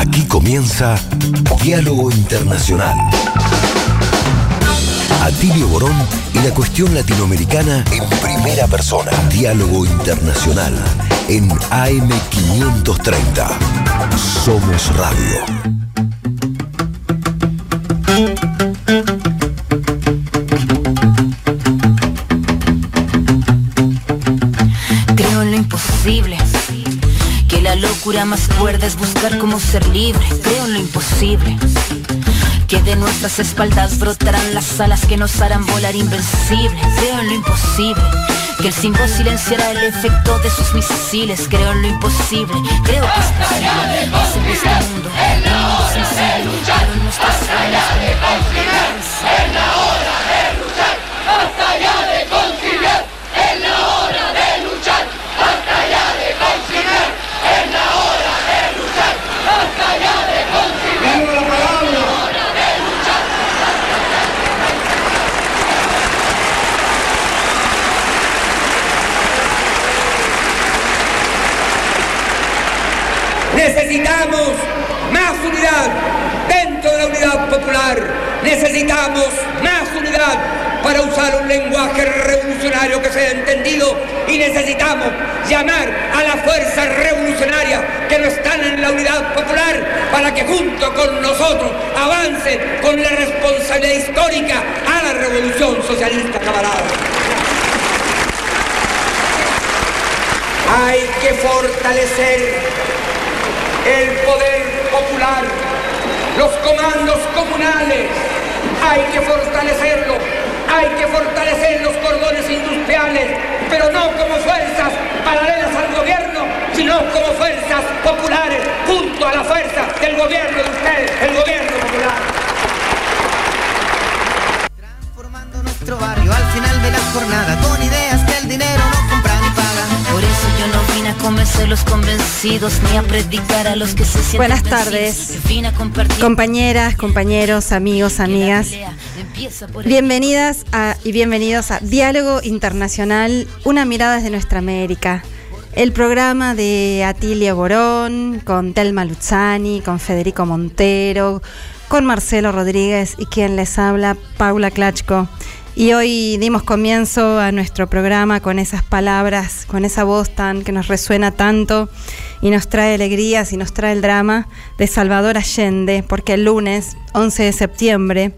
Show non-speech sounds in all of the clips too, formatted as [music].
Aquí comienza Diálogo Internacional. Atilio Borón y la cuestión latinoamericana en primera persona. Diálogo Internacional en AM530. Somos Radio. Locura más cuerda es buscar cómo ser libre. Creo en lo imposible. Que de nuestras espaldas brotarán las alas que nos harán volar invencibles. Creo en lo imposible. Que el símbolo silenciará el efecto de sus misiles. Creo en lo imposible. Creo que es posible. En este mundo. Mundo sensible. Creo en nuestras almas. Es la hora de luchar, basta ya de conciliar. Es la hora de luchar, basta ya de conciliar. Es la hora de luchar, basta ya de conciliar. ¡Viva la palabra! hora de luchar. Necesitamos más unidad dentro de la unidad popular. Necesitamos más unidad para usar un lenguaje revolucionario que sea entendido y necesitamos llamar a las fuerzas revolucionarias que no están en la unidad popular para que junto con nosotros avancen con la responsabilidad histórica a la revolución socialista camarada. Hay que fortalecer el poder popular, los comandos comunales, hay que fortalecerlo, hay que fortalecer los cordones industriales, pero no como fuerzas paralelas al gobierno, sino como fuerzas populares, junto a la fuerza del gobierno de ustedes, el gobierno popular. Transformando nuestro barrio al final de la jornada con ideas que el dinero a convencer los convencidos ni a predicar a los que se sienten Buenas tardes. Compañeras, compañeros, amigos, amigas. Bienvenidas a- y bienvenidos a Diálogo Internacional, una mirada desde nuestra América. El programa de Atilio Borón, con Telma Luzzani, con Federico Montero, con Marcelo Rodríguez y quien les habla, Paula Klachko. Y hoy dimos comienzo a nuestro programa con esas palabras, con esa voz tan que nos resuena tanto y nos trae alegrías y nos trae el drama de Salvador Allende, porque el lunes 11 de septiembre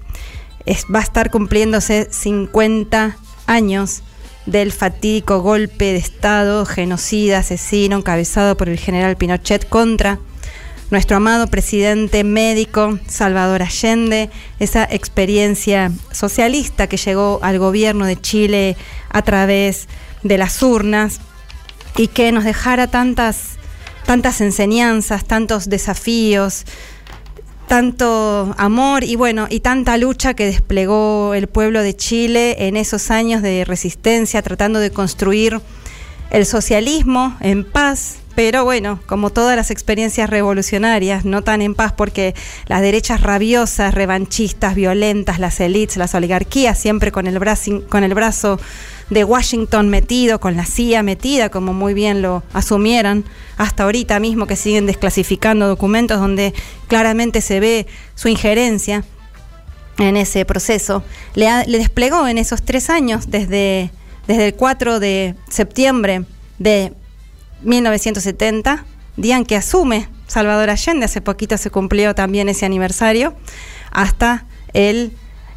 va a estar cumpliéndose 50 años del fatídico golpe de Estado, genocida, asesino, encabezado por el general Pinochet contra nuestro amado presidente médico Salvador Allende, esa experiencia socialista que llegó al gobierno de Chile a través de las urnas y que nos dejara tantas, tantas enseñanzas, tantos desafíos, tanto amor y bueno, y tanta lucha que desplegó el pueblo de Chile en esos años de resistencia, tratando de construir el socialismo en paz, pero bueno, como todas las experiencias revolucionarias, no tan en paz porque las derechas rabiosas, revanchistas, violentas, las élites, las oligarquías, siempre con el, brazo, con el brazo de Washington metido, con la CIA metida, como muy bien lo asumieran, hasta ahorita mismo que siguen desclasificando documentos donde claramente se ve su injerencia en ese proceso. Le, ha- le desplegó en esos tres años, desde, desde el 4 de septiembre de 1970, día en que asume Salvador Allende, hace poquito se cumplió también ese aniversario, hasta el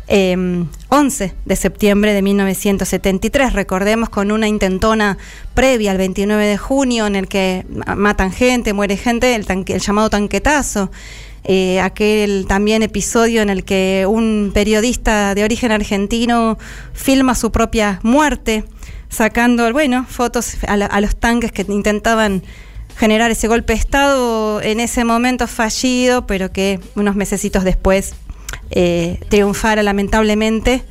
eh, 11 de septiembre de 1973, recordemos con una intentona previa al 29 de junio en el que ma- matan gente, muere gente, el, tanque- el llamado tanquetazo, eh, aquel también episodio en el que un periodista de origen argentino filma su propia muerte, sacando, bueno, fotos a, la- a los tanques que intentaban generar ese golpe de Estado en ese momento fallido, pero que unos mesecitos después eh, triunfara lamentablemente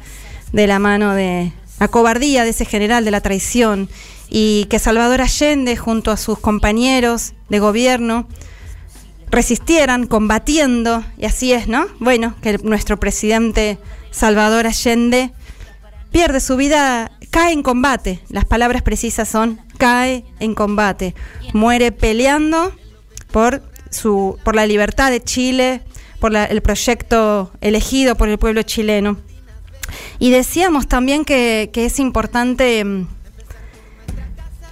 de la mano de la cobardía de ese general, de la traición, y que Salvador Allende, junto a sus compañeros de gobierno, resistieran combatiendo, y así es, ¿no? Bueno, que nuestro presidente Salvador Allende pierde su vida, cae en combate. Las palabras precisas son cae en combate. Muere peleando por su, por la libertad de Chile, por el proyecto elegido por el pueblo chileno. Y decíamos también que, es importante mm,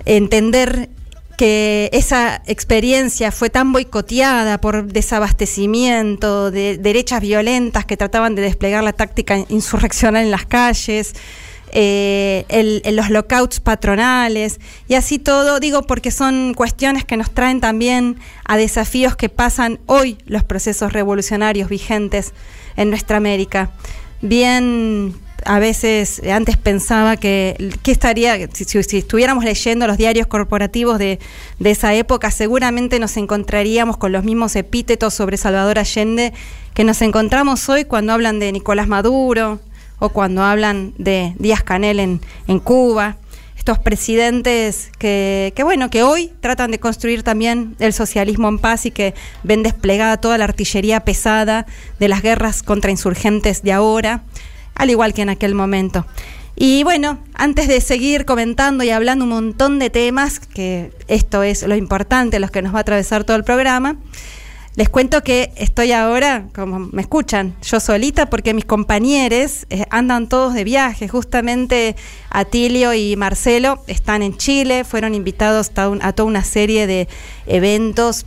entender que esa experiencia fue tan boicoteada por desabastecimiento, de derechas violentas que trataban de desplegar la táctica insurreccional en las calles, eh, los lockouts patronales y así todo, digo porque son cuestiones que nos traen también a desafíos que pasan hoy los procesos revolucionarios vigentes en nuestra América. Bien a veces antes pensaba que qué estaría si, estuviéramos leyendo los diarios corporativos de, de, esa época seguramente nos encontraríamos con los mismos epítetos sobre Salvador Allende que nos encontramos hoy cuando hablan de Nicolás Maduro o cuando hablan de Díaz Canel en, en Cuba estos presidentes que, que, bueno, que hoy tratan de construir también el socialismo en paz y que ven desplegada toda la artillería pesada de las guerras contra insurgentes de ahora al igual que en aquel momento. Y bueno, antes de seguir comentando y hablando un montón de temas, que esto es lo importante, los que nos va a atravesar todo el programa, les cuento que estoy ahora, como me escuchan, yo solita porque mis compañeros eh, andan todos de viaje. Justamente Atilio y Marcelo están en Chile, fueron invitados a, toda una serie de eventos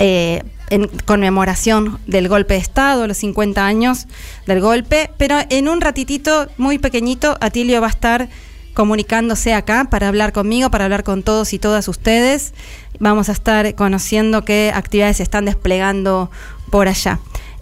eh, en conmemoración del golpe de Estado, los 50 años del golpe, pero en un ratitito muy pequeñito Atilio va a estar comunicándose acá para hablar conmigo, para hablar con todos y todas ustedes. Vamos a estar conociendo qué actividades se están desplegando por allá.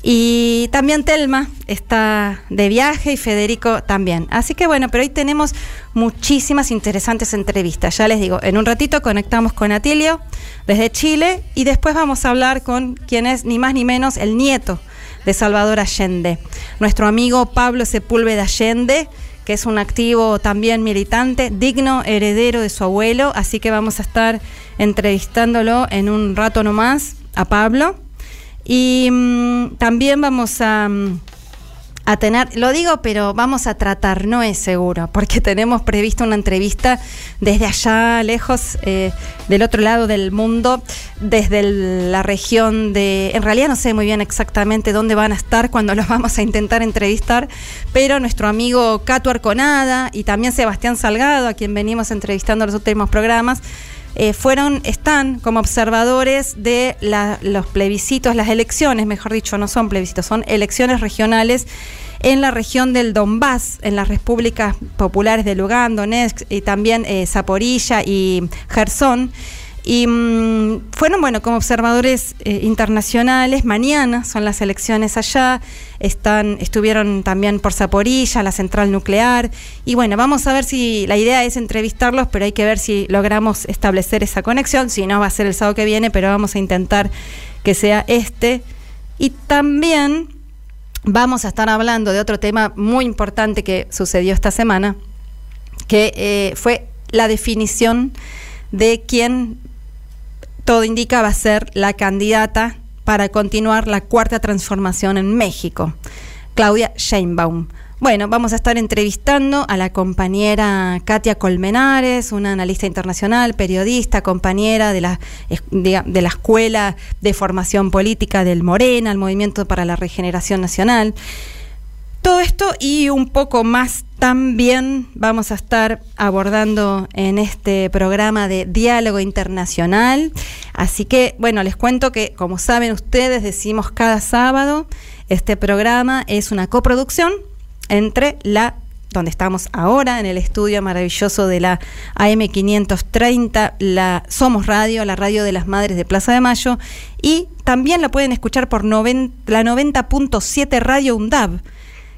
Y también Telma está de viaje y Federico también. Así que bueno, pero hoy tenemos muchísimas interesantes entrevistas. Ya les digo, en un ratito conectamos con Atilio desde Chile y después vamos a hablar con quien es ni más ni menos el nieto de Salvador Allende, nuestro amigo Pablo Sepúlveda Allende que es un activo también militante, digno heredero de su abuelo, así que vamos a estar entrevistándolo en un rato nomás a Pablo. Y mm, también vamos a, mm, a, tener, lo digo, pero vamos a tratar, no es seguro, porque [laughs] tenemos previsto una entrevista desde allá, lejos, eh, del otro lado del mundo, desde la región de, en realidad no sé muy bien exactamente dónde van a estar cuando los [laughs] vamos a intentar entrevistar, pero nuestro amigo Cato Arconada y también Sebastián Salgado, a quien venimos entrevistando en los últimos programas, eh, fueron, están como observadores de los plebiscitos, las elecciones, mejor dicho, no son plebiscitos, son elecciones regionales en la región del Donbass, en las repúblicas populares de Lugansk, Donetsk y también eh, Zaporilla y Gerson. Y mm, fueron, bueno, como observadores eh, internacionales, mañana son las elecciones allá, están, estuvieron también por Zaporilla, la central nuclear, y bueno, vamos a ver si la idea es entrevistarlos, pero hay que ver si logramos establecer esa conexión, si no va a ser el sábado que viene, pero vamos a intentar que sea este. Y también vamos a estar hablando de otro tema muy importante que sucedió esta semana, que eh, fue la definición de quién todo indica va a ser la candidata para continuar la cuarta transformación en México, Claudia Sheinbaum. Bueno, vamos a estar entrevistando a la compañera Katia Colmenares, una analista internacional, periodista, compañera de la, de, la Escuela de Formación Política del Morena, el Movimiento para la Regeneración Nacional. Todo esto y un poco más también vamos a estar abordando en este programa de diálogo internacional. Así que, bueno, les cuento que, como saben ustedes, decimos cada sábado, este programa es una coproducción entre la donde estamos ahora, en el estudio maravilloso de la AM530, la Somos Radio, la radio de las Madres de Plaza de Mayo, y también la pueden escuchar por la 90.7 Radio UNDAB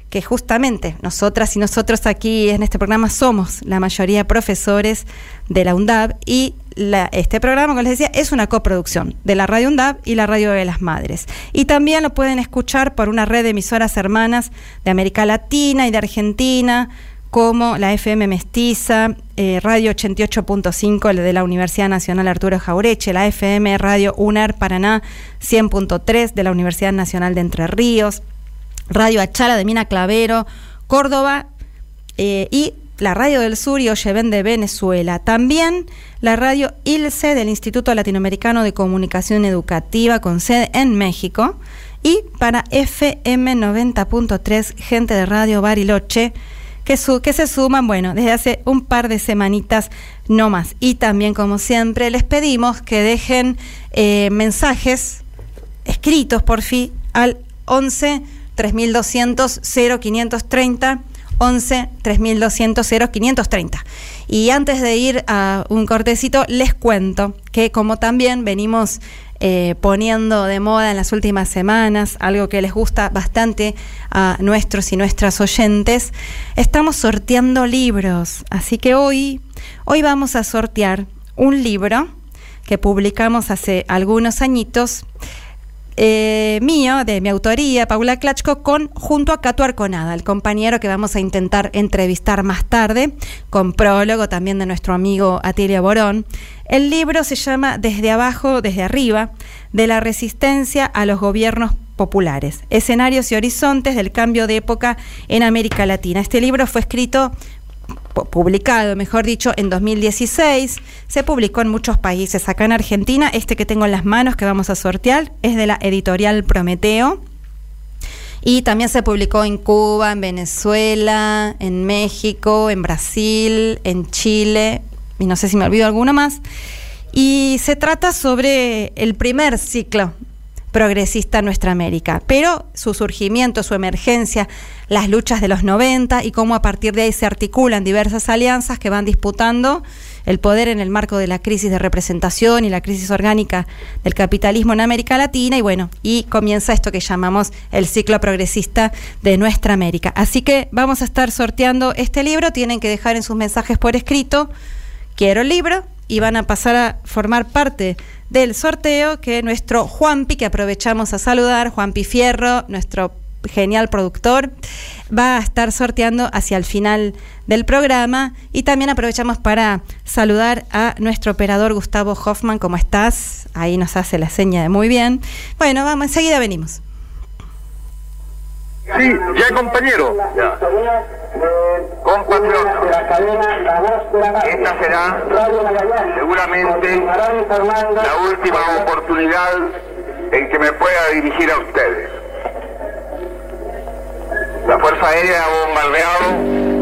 que justamente nosotras y nosotros aquí en este programa somos la mayoría profesores de la UNDAB y este programa, como les decía, es una coproducción de la Radio UNDAB y la Radio de las Madres. Y también lo pueden escuchar por una red de emisoras hermanas de América Latina y de Argentina, como la FM Mestiza, eh, Radio 88.5 de la Universidad Nacional Arturo Jaureche, la FM Radio UNAR Paraná 100.3 de la Universidad Nacional de Entre Ríos, Radio Achala de Mina Clavero, Córdoba eh, y la Radio del Sur y Oyeven de Venezuela. También la radio ILSE del Instituto Latinoamericano de Comunicación Educativa con sede en México. Y para FM 90.3, gente de Radio Bariloche, que, que se suman, bueno, desde hace un par de semanitas no más. Y también, como siempre, les pedimos que dejen eh, mensajes escritos por fin al 11 3200 0530 11 3200 0530. Y antes de ir a un cortecito, les cuento que como también venimos eh, poniendo de moda en las últimas semanas, algo que les gusta bastante a nuestros y nuestras oyentes, estamos sorteando libros. Así que hoy, hoy vamos a sortear un libro que publicamos hace algunos añitos eh, mío, de mi autoría, Paula Klachko, con, junto a Cato Arconada, el compañero que vamos a intentar entrevistar más tarde, con prólogo también de nuestro amigo Atilio Borón. El libro se llama Desde abajo, desde arriba, de la resistencia a los gobiernos populares, escenarios y horizontes del cambio de época en América Latina. Este libro fue escrito publicado, mejor dicho, en 2016. Se publicó en muchos países. Acá en Argentina, este que tengo en las manos que vamos a sortear es de la editorial Prometeo. Y también se publicó en Cuba, en Venezuela, en México, en Brasil, en Chile, y no sé si me olvido alguno más. Y se trata sobre el primer ciclo progresista nuestra América. Pero su surgimiento, su emergencia, las luchas de los 90 y cómo a partir de ahí se articulan diversas alianzas que van disputando el poder en el marco de la crisis de representación y la crisis orgánica del capitalismo en América Latina y bueno, y comienza esto que llamamos el ciclo progresista de nuestra América. Así que vamos a estar sorteando este libro, tienen que dejar en sus mensajes por escrito, quiero el libro y van a pasar a formar parte del sorteo que nuestro Juanpi, que aprovechamos a saludar, Juanpi Fierro, nuestro genial productor, va a estar sorteando hacia el final del programa y también aprovechamos para saludar a nuestro operador Gustavo Hoffman, ¿cómo estás? Ahí nos hace la seña de muy bien. Bueno, vamos, enseguida venimos. Sí, ya compañero. Ya. Compatriotas, esta será seguramente la última oportunidad en que me pueda dirigir a ustedes. La Fuerza Aérea ha bombardeado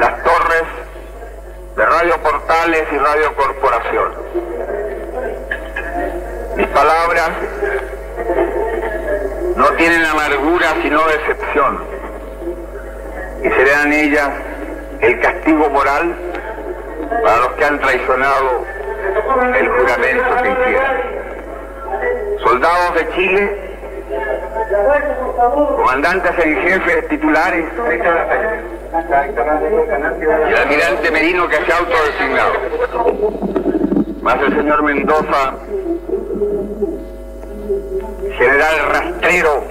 las torres de Radio Portales y Radio Corporación. Mis palabras no tienen amargura sino decepción y serán ellas el castigo moral para los que han traicionado el juramento que hicieron. Soldados de Chile, comandantes en jefes titulares y el almirante Merino que se ha autodesignado. Más el señor Mendoza general rastrero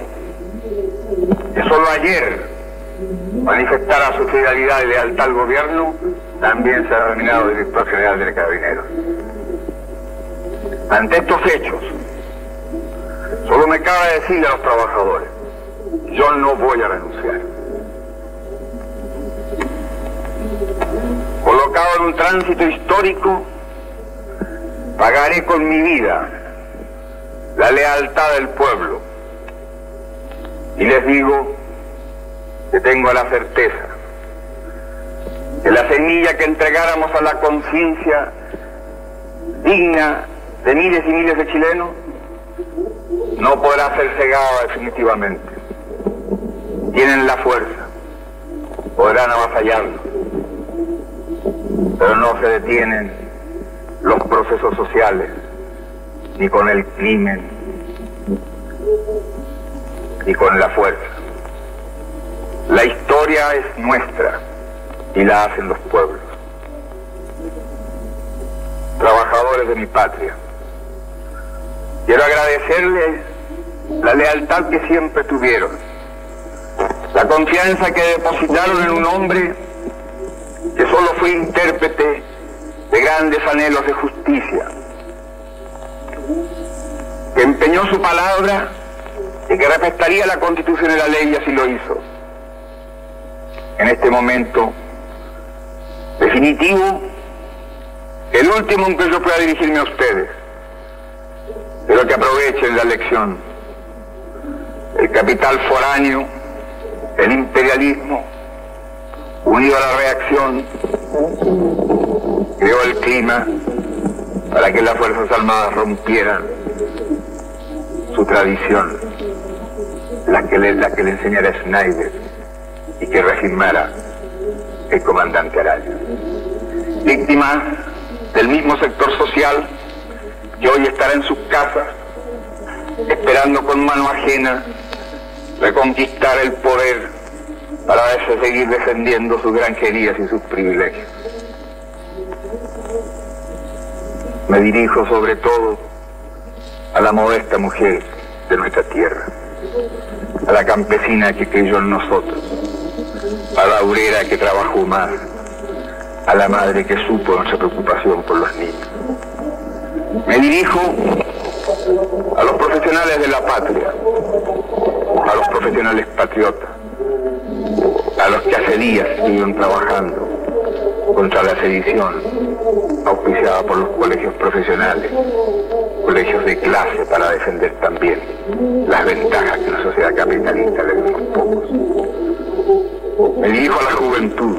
que solo ayer manifestara su fidelidad y lealtad al gobierno, también se ha denominado director general del Carabineros. Ante estos hechos, solo me cabe decirle a los trabajadores, yo no voy a renunciar. Colocado en un tránsito histórico, pagaré con mi vida la lealtad del pueblo. Y les digo que tengo la certeza que la semilla que entregáramos a la conciencia digna de miles y miles de chilenos no podrá ser cegada definitivamente. Tienen la fuerza, podrán avasallarlo, pero no se detienen los procesos sociales ni con el crimen, ni con la fuerza. La historia es nuestra y la hacen los pueblos. Trabajadores de mi patria, quiero agradecerles la lealtad que siempre tuvieron, la confianza que depositaron en un hombre que solo fue intérprete de grandes anhelos de justicia que empeñó su palabra y que respetaría la constitución y la ley y así lo hizo. En este momento Definitivo, el último en que yo pueda dirigirme a ustedes, pero que aprovechen la lección. El capital foráneo, el imperialismo, unido a la reacción, creó el clima para que las Fuerzas Armadas rompieran su tradición, la que le, la que le Schneider y que reafirmara el comandante Araya. Víctimas del mismo sector social que hoy estará en sus casas esperando con mano ajena reconquistar el poder para seguir defendiendo sus granjerías y sus privilegios. Me dirijo sobre todo a la modesta mujer de nuestra tierra, a la campesina que creyó en nosotros, a la obrera que trabajó más, a la madre que supo nuestra preocupación por los niños. Me dirijo a los profesionales de la patria, a los profesionales patriotas, a los que hace días siguen trabajando contra la sedición auspiciada por los colegios profesionales, colegios de clase para defender también las ventajas que una sociedad capitalista le da a pocos. Me dirijo a la juventud,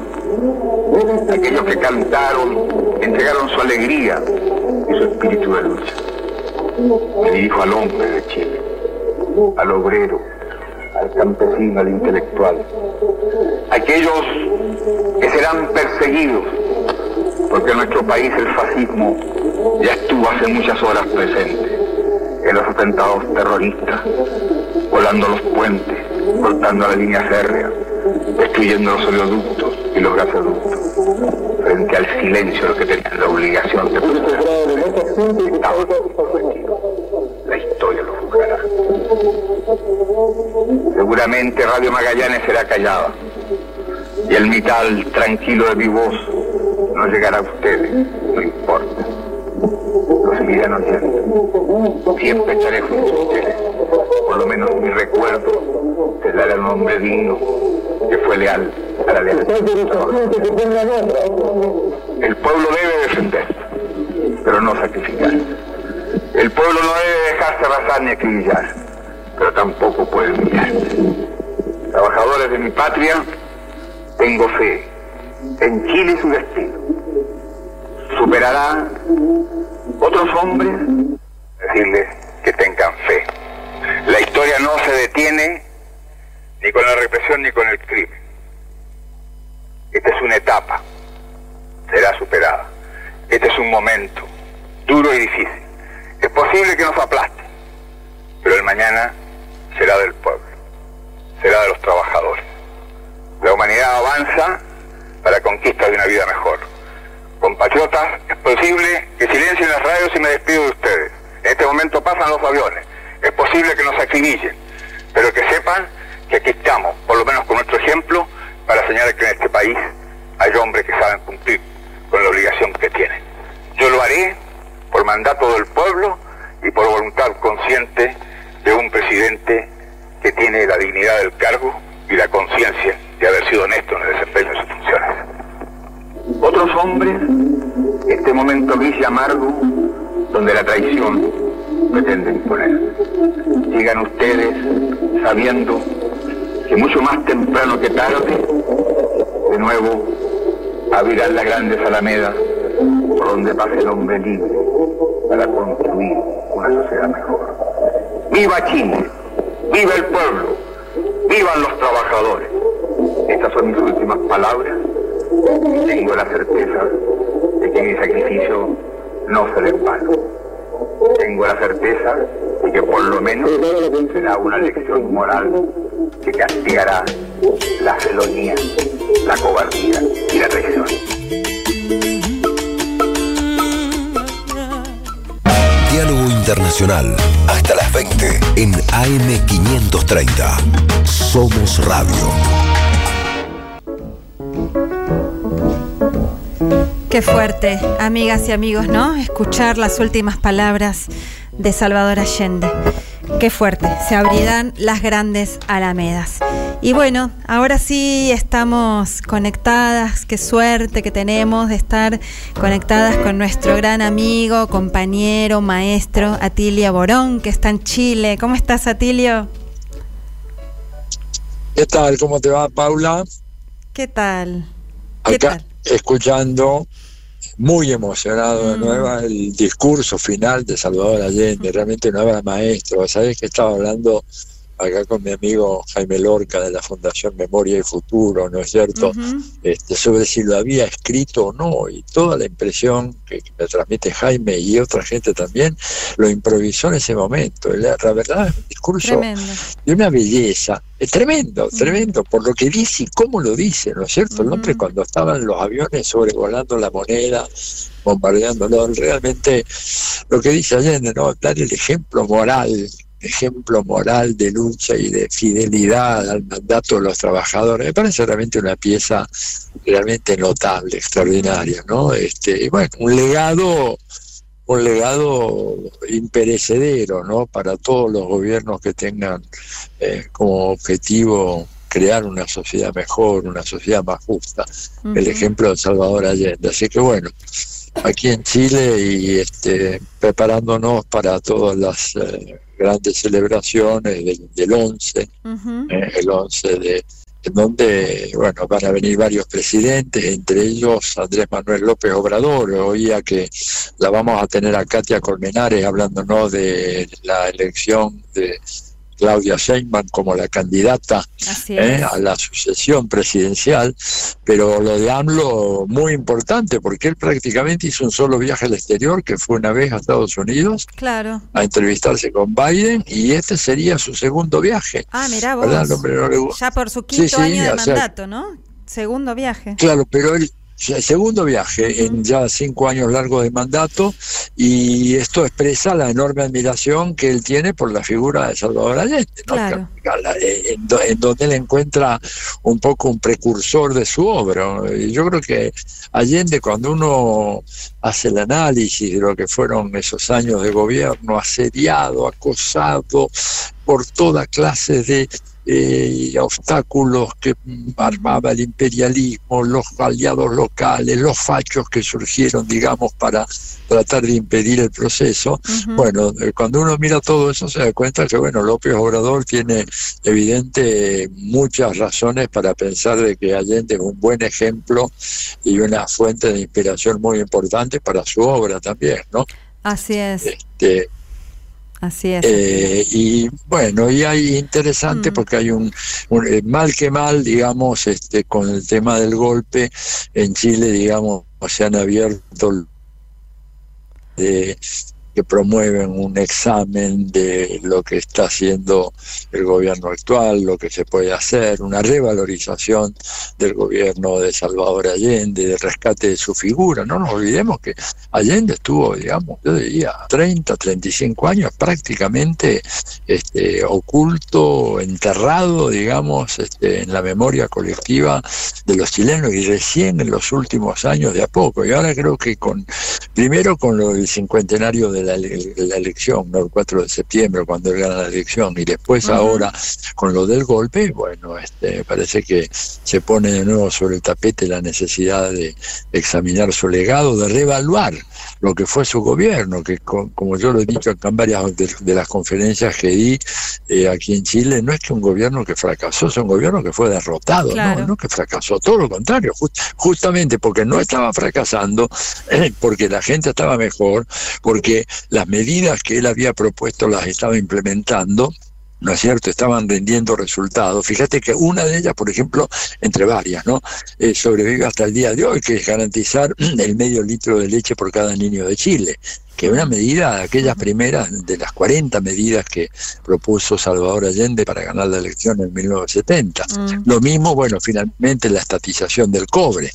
aquellos que cantaron, entregaron su alegría y su espíritu de lucha. Me dirijo al hombre de Chile, al obrero, al campesino, al intelectual, aquellos que serán perseguidos, porque en nuestro país el fascismo ya estuvo hace muchas horas presente en los atentados terroristas, volando los puentes, cortando la línea férrea, destruyendo los oleoductos y los gasoductos, frente al silencio de que tenían la obligación de proteger. La historia lo juzgará. Seguramente Radio Magallanes será callada y el mital tranquilo de mi voz no llegará a ustedes, no importa. Lo seguirán oyendo. Siempre estaré junto a ustedes. Por lo menos mi recuerdo tendrá el nombre digno que fue leal a la lealtad. El pueblo debe defender, pero no sacrificar. El pueblo no debe dejarse arrasar ni acribillar, pero tampoco puede humillarse. Trabajadores de mi patria, tengo fe en Chile su destino. Superará otros hombres, decirles que tengan fe. La historia no se detiene ni con la represión ni con el crimen. Esta es una etapa, será superada. Este es un momento duro y difícil. Es posible que nos aplaste, pero el mañana será del pueblo, será de los trabajadores. La humanidad avanza para la conquista de una vida mejor. Compatriotas, es posible que silencien las radios y me despido de ustedes. En este momento pasan los aviones. Es posible que nos acribillen, pero que sepan que aquí estamos, por lo menos con nuestro ejemplo, para señalar que en este país hay hombres que saben cumplir con la obligación que tienen. Yo lo haré por mandato del pueblo y por voluntad consciente de un presidente que tiene la dignidad del cargo y la conciencia de haber sido honesto en el desempeño de sus funciones. Otros hombres, este momento gris amargo, donde la traición pretende imponer. Llegan ustedes sabiendo que mucho más temprano que tarde, de nuevo abrirán las grandes alamedas por donde pase el hombre libre para construir una sociedad mejor. ¡Viva Chile! ¡Viva el pueblo! ¡Vivan los trabajadores! Estas son mis últimas palabras. Tengo la certeza de que mi sacrificio no será en vano. Tengo la certeza de que por lo menos será una lección moral que castigará la felonía, la cobardía y la traición. Diálogo Internacional. Hasta las 20 en AM530. Somos Radio. Qué fuerte, amigas y amigos, ¿no? Escuchar las últimas palabras de Salvador Allende. Qué fuerte, se abrirán las grandes alamedas. Y bueno, ahora sí estamos conectadas, qué suerte que tenemos de estar conectadas con nuestro gran amigo, compañero, maestro, Atilio Borón, que está en Chile. ¿Cómo estás, Atilio? ¿Qué tal? ¿Cómo te va, Paula? ¿Qué tal? ¿Qué Acá tal? escuchando, muy emocionado de Mm. nuevo el discurso final de Salvador Allende, realmente una obra maestro. Sabes que estaba hablando acá con mi amigo Jaime Lorca de la Fundación Memoria y Futuro, ¿no es cierto? Este, sobre si lo había escrito o no, y toda la impresión que, que me transmite Jaime y otra gente también, lo improvisó en ese momento. La, la verdad es un discurso Tremendo. de una belleza, es tremendo, tremendo, por lo que dice y cómo lo dice, ¿no es cierto? El hombre cuando estaban los aviones sobrevolando la moneda, bombardeándolo, realmente lo que dice Allende, ¿no? Dar el ejemplo moral, ejemplo moral de lucha y de fidelidad al mandato de los trabajadores, me parece realmente una pieza realmente notable, extraordinaria, ¿no? Este, y bueno, un legado un legado imperecedero ¿no? para todos los gobiernos que tengan eh, como objetivo crear una sociedad mejor, una sociedad más justa. El ejemplo de Salvador Allende. Así que bueno, aquí en Chile y este, preparándonos para todas las eh, grandes celebraciones del, del 11, Ujú. eh, el 11 de en donde bueno van a venir varios presidentes, entre ellos Andrés Manuel López Obrador. Oía que la vamos a tener a Katia Colmenares hablándonos de la elección de Claudia Sheinbaum como la candidata ¿eh? a la sucesión presidencial, pero lo de AMLO muy importante porque él prácticamente hizo un solo viaje al exterior, que fue una vez a Estados Unidos Claro. a entrevistarse con Biden y este sería su segundo viaje. Ah, mirá vos. No Ya por su quinto sí, año de sea- mandato, ¿no? Segundo viaje. Claro, pero él, segundo viaje en ya cinco años largos de mandato, y esto expresa la enorme admiración que él tiene por la figura de Salvador Allende, ¿no? Claro. Eh, en, en donde él encuentra un poco un precursor de su obra. yo creo que Allende, cuando uno hace el análisis de lo que fueron esos años de gobierno, asediado, acosado por toda clase de eh, obstáculos que armaba el imperialismo, los aliados locales, los fachos que surgieron, digamos, para tratar de impedir el proceso. Bueno, eh, cuando uno mira todo eso se da cuenta que, bueno, López Obrador tiene evidente muchas razones para pensar de que Allende es un buen ejemplo y una fuente de inspiración muy importante para su obra también, ¿no? Así es. Este, Así es. eh, y bueno, y hay interesante Mm. porque hay un, un- eh, mal que mal, digamos, este, con el tema del golpe en Chile, digamos, se han abierto de que promueven un examen de lo que está haciendo el gobierno actual, lo que se puede hacer, una revalorización del gobierno de Salvador Allende, del rescate de su figura. No nos olvidemos que Allende estuvo, digamos, yo diría, 30, 35 años prácticamente este, oculto, enterrado, digamos, este, en la memoria colectiva de los chilenos y recién en los últimos años de a poco. Y ahora creo que con, primero con lo del cincuentenario de la, ele- la elección, ¿no? el 4 de septiembre, cuando él gana la elección, y después ahora con lo del golpe, bueno, este, parece que se pone de nuevo sobre el tapete la necesidad de examinar su legado, de reevaluar lo que fue su gobierno, que co- como yo lo he dicho acá en varias de, de las conferencias que di eh, aquí en Chile, no es que un gobierno que fracasó, es un gobierno que fue derrotado, Claro. no, no que fracasó, todo lo contrario, ju- justamente porque no estaba fracasando, eh, porque la gente estaba mejor, porque las medidas que él había propuesto las estaba implementando, ¿no es cierto? Estaban rindiendo resultados. Fíjate que una de ellas, por ejemplo, entre varias, ¿no? Eh, sobrevive hasta el día de hoy, que es garantizar [clears throat] el medio litro de leche por cada niño de Chile que es una medida, aquellas primeras de las 40 medidas que propuso Salvador Allende para ganar la elección en 1970. Mm. Lo mismo, bueno, finalmente la estatización del cobre,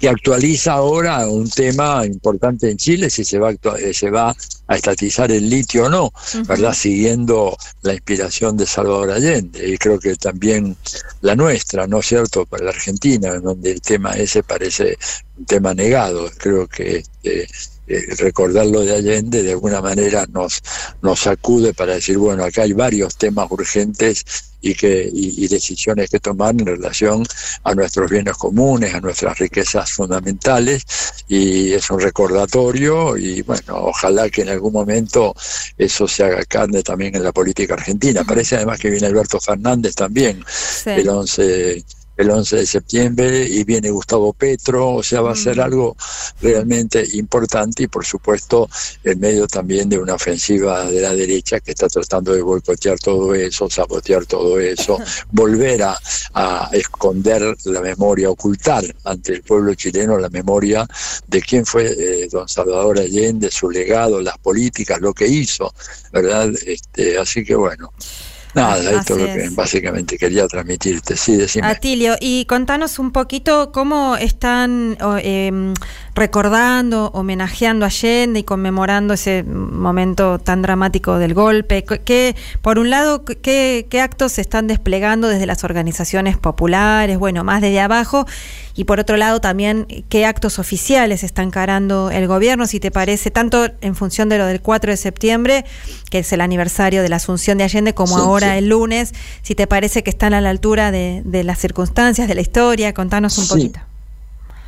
que actualiza ahora un tema importante en Chile, si se va a, eh, se va a estatizar el litio o no, ¿verdad? Siguiendo la inspiración de Salvador Allende, y creo que también la nuestra, ¿no es cierto?, para la Argentina, en donde el tema ese parece un tema negado. Creo que este, eh, recordar lo de Allende de alguna manera nos, nos sacude para decir, bueno, acá hay varios temas urgentes y, que, y, decisiones que tomar en relación a nuestros bienes comunes, a nuestras riquezas fundamentales, y es un recordatorio y bueno, ojalá que en algún momento eso se haga carne también en la política argentina. Parece además que viene Alberto Fernández también el 11 el 11 de septiembre y viene Gustavo Petro, o sea, va a ser algo realmente importante y por supuesto en medio también de una ofensiva de la derecha que está tratando de boicotear todo eso, sabotear todo eso, [laughs] volver a, esconder la memoria, ocultar ante el pueblo chileno la memoria de quién fue eh, don Salvador Allende, su legado, las políticas, lo que hizo, ¿verdad? Este, así que bueno. Nada, esto es lo que básicamente quería transmitirte. Sí, decime. Atilio, y contanos un poquito cómo están em, recordando, homenajeando a Allende y conmemorando ese momento tan dramático del golpe. ¿Qué, por un lado, qué, qué actos se están desplegando desde las organizaciones populares, bueno, más desde abajo? Y por otro lado, también, qué actos oficiales está encarando el gobierno, si te parece, tanto en función de lo del 4 de septiembre, que es el aniversario de la asunción de Allende, como ahora el lunes, si te parece que están a la altura de, de las circunstancias, de la historia, contanos un poquito.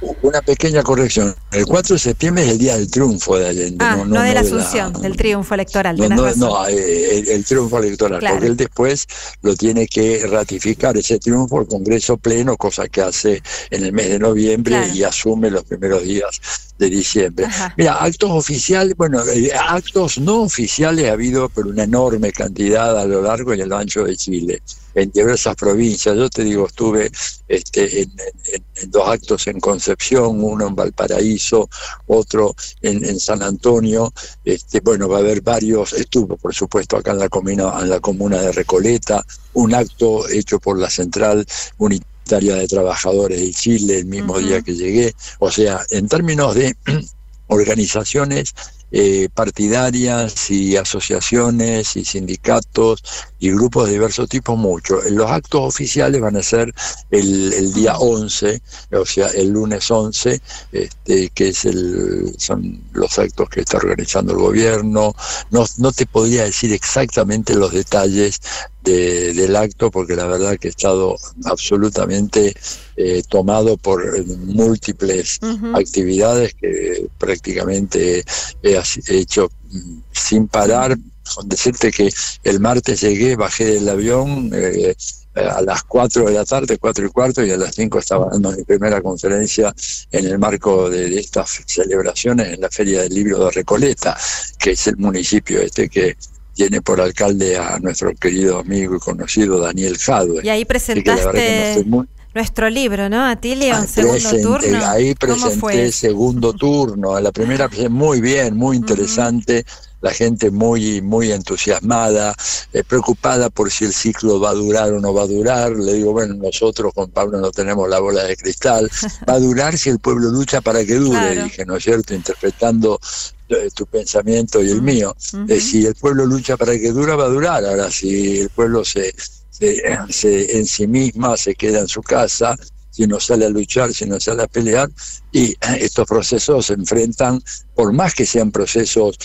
Una pequeña corrección. El 4 de septiembre es el día del triunfo de Allende. Ah, no, de la asunción, del triunfo electoral. No, no, eh, el, triunfo electoral, porque él después lo tiene que ratificar ese triunfo el Congreso Pleno, cosa que hace en el mes de noviembre y asume los primeros días de diciembre. Mira, actos oficiales, bueno, eh, actos no oficiales ha habido por una enorme cantidad a lo largo y a lo ancho de Chile en diversas provincias. Yo te digo, estuve este, en, dos actos en Concepción, uno en Valparaíso, otro en, San Antonio. Este, bueno, va a haber varios. Estuvo, por supuesto, acá en la comuna, en la comuna de Recoleta, un acto hecho por la Central Unitaria de Trabajadores de Chile el mismo día que llegué. O sea, en términos de [clears throat] organizaciones eh, partidarias y asociaciones y sindicatos y grupos de diversos tipos, mucho. Los actos oficiales van a ser el, día 11, o sea, el lunes 11, este, que es el, son los actos que está organizando el gobierno. No, no te podría decir exactamente los detalles del acto porque la verdad que he estado absolutamente eh, tomado por múltiples actividades que prácticamente he, hecho mm, sin parar. Con decirte que el martes llegué, bajé del avión eh, a las 4 de la tarde, 4 y cuarto, y a las 5 estaba dando mi primera conferencia en el marco de, estas celebraciones en la Feria del Libro de Recoleta, que es el municipio este que tiene por alcalde a nuestro querido amigo y conocido Daniel Jadwe. Y ahí presentaste nuestro libro, ¿no? Atilio, ah, segundo turno. Ahí presenté segundo turno. La primera muy bien, muy interesante. La gente muy, muy entusiasmada, eh, preocupada por si el ciclo va a durar o no va a durar. Le digo, bueno, nosotros con Pablo no tenemos la bola de cristal. [laughs] Va a durar si el pueblo lucha para que dure, dije, ¿no es cierto? Interpretando eh, tu pensamiento y el mío. Eh, si el pueblo lucha para que dure, va a durar. Ahora, si el pueblo se se, [laughs] en sí misma se queda en su casa, si no sale a luchar, si no sale a pelear, y estos procesos se enfrentan, por más que sean procesos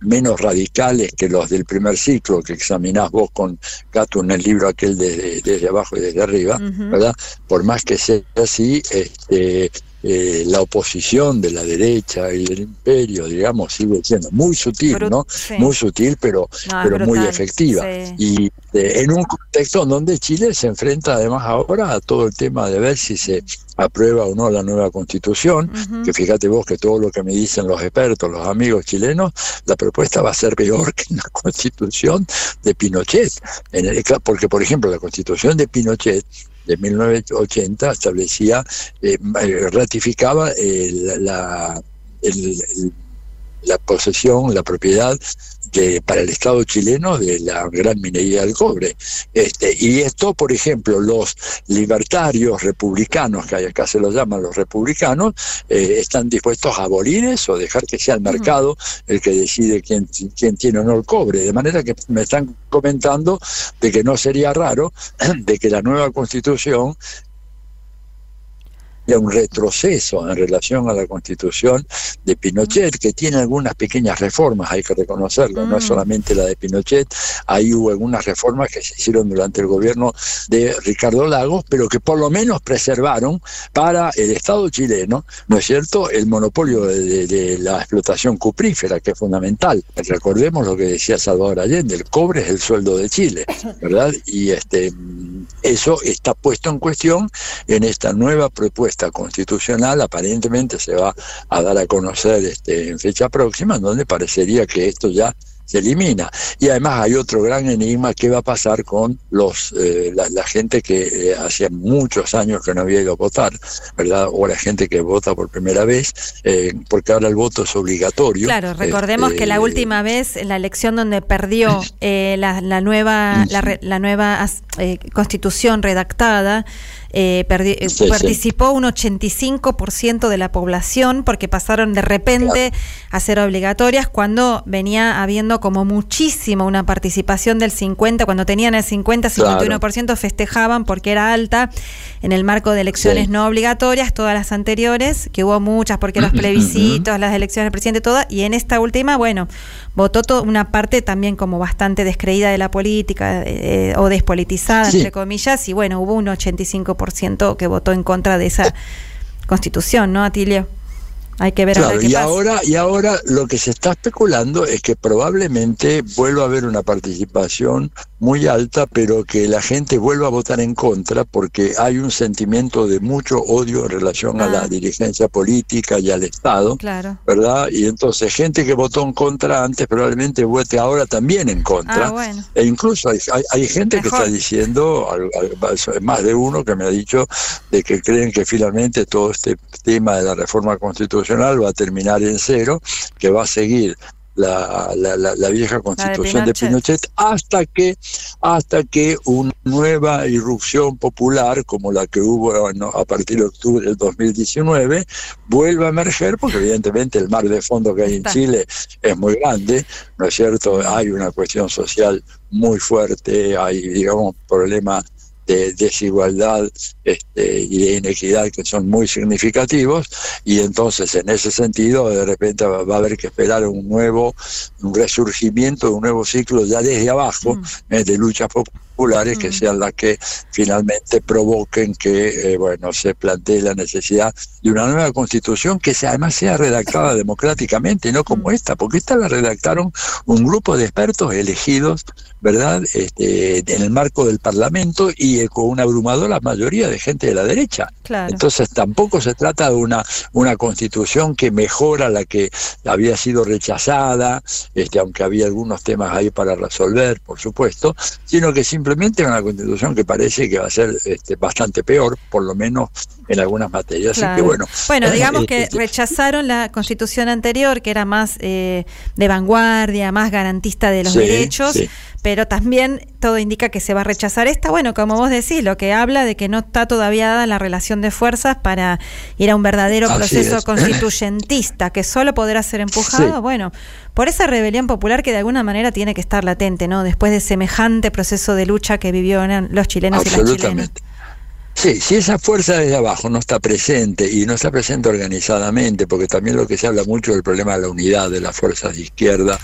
menos radicales que los del primer ciclo que examinás vos con Gato en el libro aquel desde, desde abajo y desde arriba, ¿verdad? Por más que sea así, este, eh, la oposición de la derecha y del imperio, digamos, sigue siendo muy sutil, ¿no? Muy sutil, pero, pero muy efectiva. Y eh, en un contexto donde Chile se enfrenta además ahora a todo el tema de ver si se aprueba o no la nueva constitución, que fíjate vos que todo lo que me dicen los expertos, los amigos chilenos, la propuesta va a ser peor [laughs] que la constitución de Pinochet. En el, porque, por ejemplo, la constitución de Pinochet de 1980 establecía, eh, eh, ratificaba eh, la, la posesión, la propiedad de, para el Estado chileno de la gran minería del cobre. Este, y esto, por ejemplo, los libertarios republicanos, que acá se los llaman los republicanos, eh, están dispuestos a abolir eso, dejar que sea el mercado el que decide quién, quién tiene o no el cobre. De manera que me están comentando de que no sería raro [clears throat] de que la nueva constitución un retroceso en relación a la constitución de Pinochet, que tiene algunas pequeñas reformas, hay que reconocerlo, no es Mm. solamente la de Pinochet, ahí hubo algunas reformas que se hicieron durante el gobierno de Ricardo Lagos, pero que por lo menos preservaron para el Estado chileno, ¿no es cierto?, el monopolio de, de- de la explotación cuprífera, que es fundamental. Recordemos lo que decía Salvador Allende, el cobre es el sueldo de Chile, ¿verdad? Y este eso está puesto en cuestión en esta nueva propuesta constitucional, aparentemente se va a dar a conocer este, en fecha próxima, donde parecería que esto ya se elimina. Y además hay otro gran enigma, ¿qué va a pasar con los eh, la, la gente que eh, hacía muchos años que no había ido a votar, ¿verdad? O la gente que vota por primera vez, eh, porque ahora el voto es obligatorio. Claro, recordemos Este, que la última vez, la elección donde perdió [laughs] eh, la, la nueva, la, la nueva eh, constitución redactada, eh, eh, Sí, participó un 85% de la población porque pasaron de repente a ser obligatorias cuando venía habiendo como muchísimo una participación del 50, cuando tenían el 50, 51% festejaban porque era alta en el marco de elecciones Sí. no obligatorias, todas las anteriores, que hubo muchas porque los plebiscitos, las elecciones del presidente, todas, y en esta última, bueno, votó una parte también como bastante descreída de la política eh, o despolitizada, Sí. entre comillas, y bueno, hubo un 85% que votó en contra de esa constitución, ¿no, Atilio? Hay que ver Claro, ahora qué y pasa. ahora, y ahora lo que se está especulando es que probablemente vuelva a haber una participación muy alta, pero que la gente vuelva a votar en contra porque hay un sentimiento de mucho odio en relación a Ah. la dirigencia política y al Estado. Claro. ¿Verdad? Y entonces gente que votó en contra antes probablemente vote ahora también en contra. Ah, bueno. E incluso hay, hay, hay gente que está diciendo, más de uno que me ha dicho, de que creen que finalmente todo este tema de la reforma constitucional va a terminar en cero, que va a seguir la, la, la- la vieja constitución de Pinochet. Pinochet hasta que hasta que una nueva irrupción popular como la que hubo a partir de octubre del 2019 vuelva a emerger porque evidentemente el mar de fondo que hay en Está. Chile es muy grande no es cierto hay una cuestión social muy fuerte hay digamos problemas de desigualdad este, y de inequidad que son muy significativos y entonces en ese sentido de repente va a haber que esperar un nuevo un resurgimiento de un nuevo ciclo ya desde abajo Mm. eh, de luchas populares que sean las que finalmente provoquen que eh, bueno se plantee la necesidad de una nueva constitución que se- además sea redactada [laughs] democráticamente no como Mm. esta porque esta la redactaron un grupo de expertos elegidos verdad este, en el marco del parlamento y eh, con una abrumadora mayoría de gente de la derecha Claro. entonces tampoco se trata de una, una constitución que mejora la que había sido rechazada, este, aunque había algunos temas ahí para resolver, por supuesto, sino que simplemente es una constitución que parece que va a ser este, bastante peor, por lo menos en algunas materias. Así que Claro. bueno. Bueno, digamos que este, rechazaron la constitución anterior, que era más eh, de vanguardia, más garantista de los Sí, derechos, sí. pero también todo indica que se va a rechazar esta. Bueno, como vos decís, lo que habla de que no está todavía dada la relación de fuerzas para ir a un verdadero Así proceso es. constituyentista, que solo podrá ser empujado, Sí. bueno, por esa rebelión popular que de alguna manera tiene que estar latente, ¿no? Después de semejante proceso de lucha que vivieron los chilenos y las chilenas. Sí, si esa fuerza desde abajo no está presente y no está presente organizadamente, porque también lo que se habla mucho del problema de la unidad de las fuerzas de izquierda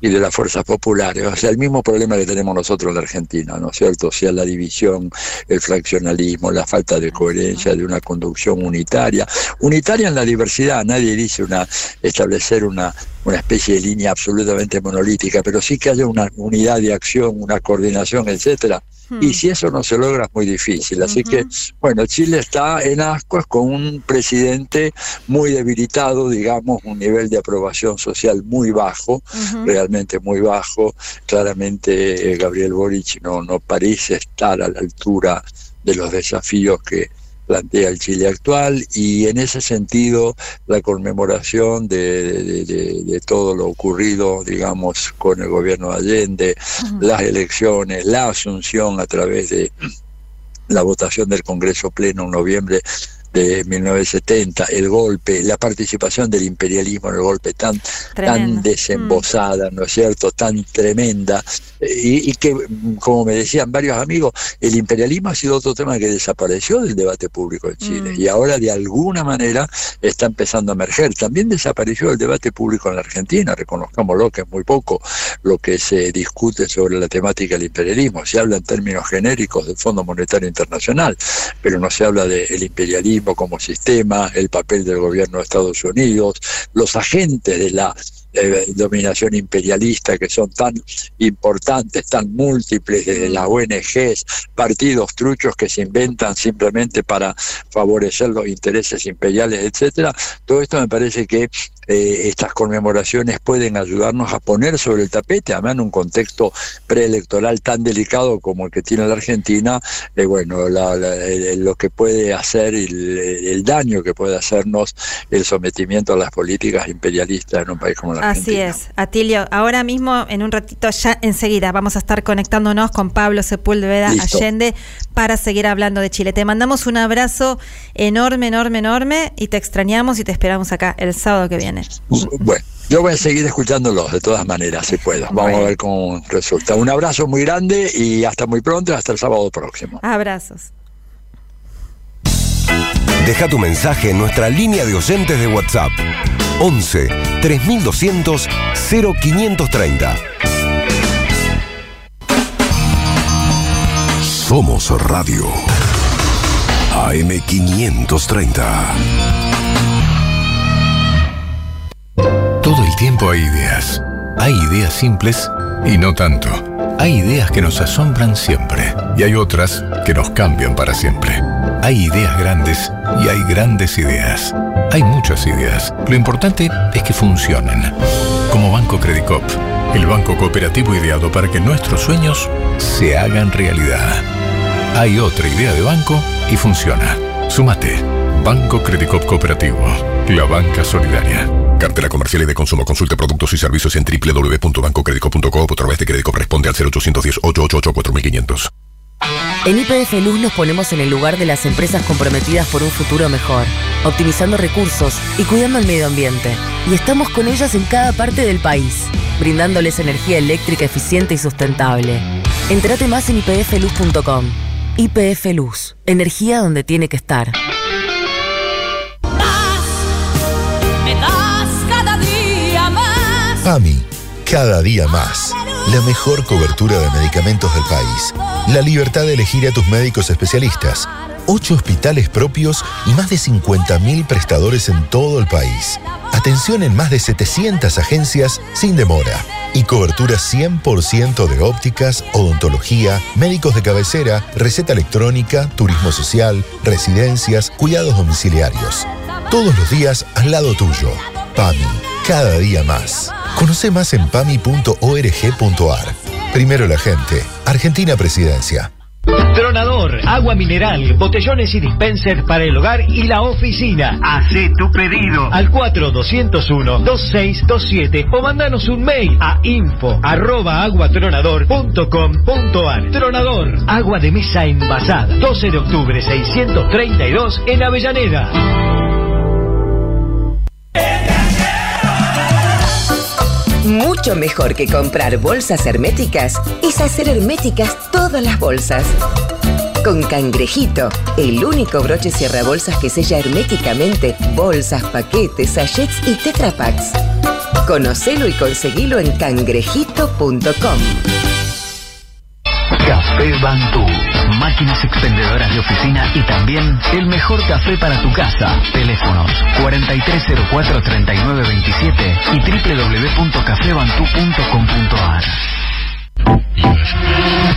y de las fuerzas populares, o sea, el mismo problema que tenemos nosotros en la Argentina, ¿no es cierto? O sea, la división, el fraccionalismo, la falta de coherencia de una conducción unitaria, unitaria en la diversidad, nadie dice una establecer una una especie de línea absolutamente monolítica, pero sí que haya una unidad de acción, una coordinación, etcétera. Hmm. Y si eso no se logra es muy difícil. Así que, bueno, Chile está en ascuas con un presidente muy debilitado, digamos, un nivel de aprobación social muy bajo, realmente muy bajo. Claramente eh, Gabriel Boric no, no parece estar a la altura de los desafíos que plantea el Chile actual y en ese sentido la conmemoración de, de- de- de todo lo ocurrido, digamos, con el gobierno de Allende, las elecciones, la asunción a través de la votación del Congreso Pleno en noviembre de 1970, el golpe, la participación del imperialismo en el golpe tan, tan desembosada, ¿no es cierto?, tan tremenda, y, que, como me decían varios amigos, el imperialismo ha sido otro tema que desapareció del debate público en Chile, y ahora de alguna manera está empezando a emerger. También desapareció el debate público en la Argentina, reconozcámoslo que es muy poco lo que se discute sobre la temática del imperialismo. Se habla en términos genéricos del Fondo Monetario Internacional, pero no se habla del imperialismo como sistema, el papel del gobierno de Estados Unidos, los agentes de la eh, dominación imperialista que son tan importantes, tan múltiples, desde las ONGs, partidos truchos que se inventan simplemente para favorecer los intereses imperiales, etcétera. Todo esto me parece que eh, estas conmemoraciones pueden ayudarnos a poner sobre el tapete, además en un contexto preelectoral tan delicado como el que tiene la Argentina, eh, bueno, lo que puede hacer, el, el, daño que puede hacernos el sometimiento a las políticas imperialistas en un país como la Argentina. Así es, Atilio. Ahora mismo, en un ratito, ya enseguida, vamos a estar conectándonos con Pablo Sepúlveda Allende para seguir hablando de Chile. Te mandamos un abrazo enorme, enorme, enorme y te extrañamos y te esperamos acá el sábado que viene. Bueno, yo voy a seguir escuchándolos de todas maneras, si puedo. Vamos a ver cómo resulta. Un abrazo muy grande y hasta muy pronto, hasta el sábado próximo. Abrazos. Deja tu mensaje en nuestra línea de oyentes de WhatsApp. 11 3200 0530. Somos Radio. AM530. Tiempo hay ideas. Hay ideas simples y no tanto. Hay ideas que nos asombran siempre y hay otras que nos cambian para siempre. Hay ideas grandes y hay grandes ideas. Hay muchas ideas. Lo importante es que funcionen. Como Banco Credicop, el banco cooperativo ideado para que nuestros sueños se hagan realidad. Hay otra idea de banco y funciona. Sumate. Banco Credicop Cooperativo. La banca solidaria. Cartera comercial y de consumo. Consulte productos y servicios en www.bancocredico.com o a través de crédito responde al 0810-888-4500. En IPF Luz nos ponemos en el lugar de las empresas comprometidas por un futuro mejor, optimizando recursos y cuidando el medio ambiente. Y estamos con ellas en cada parte del país, brindándoles energía eléctrica eficiente y sustentable. Entrate más en ipfluz.com. IPF Luz, energía donde tiene que estar. PAMI, cada día más. La mejor cobertura de medicamentos del país. La libertad de elegir a tus médicos especialistas. Ocho hospitales propios y más de 50.000 prestadores en todo el país. Atención en más de 700 agencias sin demora. Y cobertura 100% de ópticas, odontología, médicos de cabecera, receta electrónica, turismo social, residencias, cuidados domiciliarios. Todos los días al lado tuyo. PAMI, cada día más. Conoce más en pami.org.ar. Primero la gente. Argentina Presidencia. Tronador, agua mineral, botellones y dispenser para el hogar y la oficina. Hacé tu pedido al 4201-2627 o mandanos un mail a info arroba aguatronador.com.ar. Tronador, agua de mesa envasada. 12 de octubre 632 en Avellaneda. Mucho mejor que comprar bolsas herméticas es hacer herméticas todas las bolsas. Con Cangrejito, el único broche cierra bolsas que sella herméticamente bolsas, paquetes, sachets y tetrapacks. Conocelo y conseguilo en cangrejito.com. Café Bantú. Máquinas expendedoras de oficina y también el mejor café para tu casa. Teléfonos 4304-3927 y www.cafebantú.com.ar.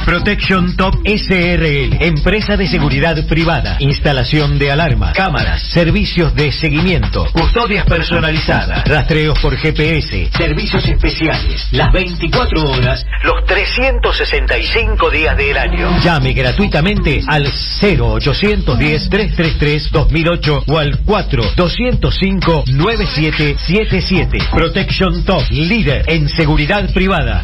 Protection Top SRL, empresa de seguridad privada, instalación de alarma, cámaras, servicios de seguimiento, custodias personalizadas, rastreos por GPS, servicios especiales, las 24 horas, los 365 días del año. Llame gratuitamente al 0810-333-2008 o al 4-205-9777. Protection Top, líder en seguridad privada.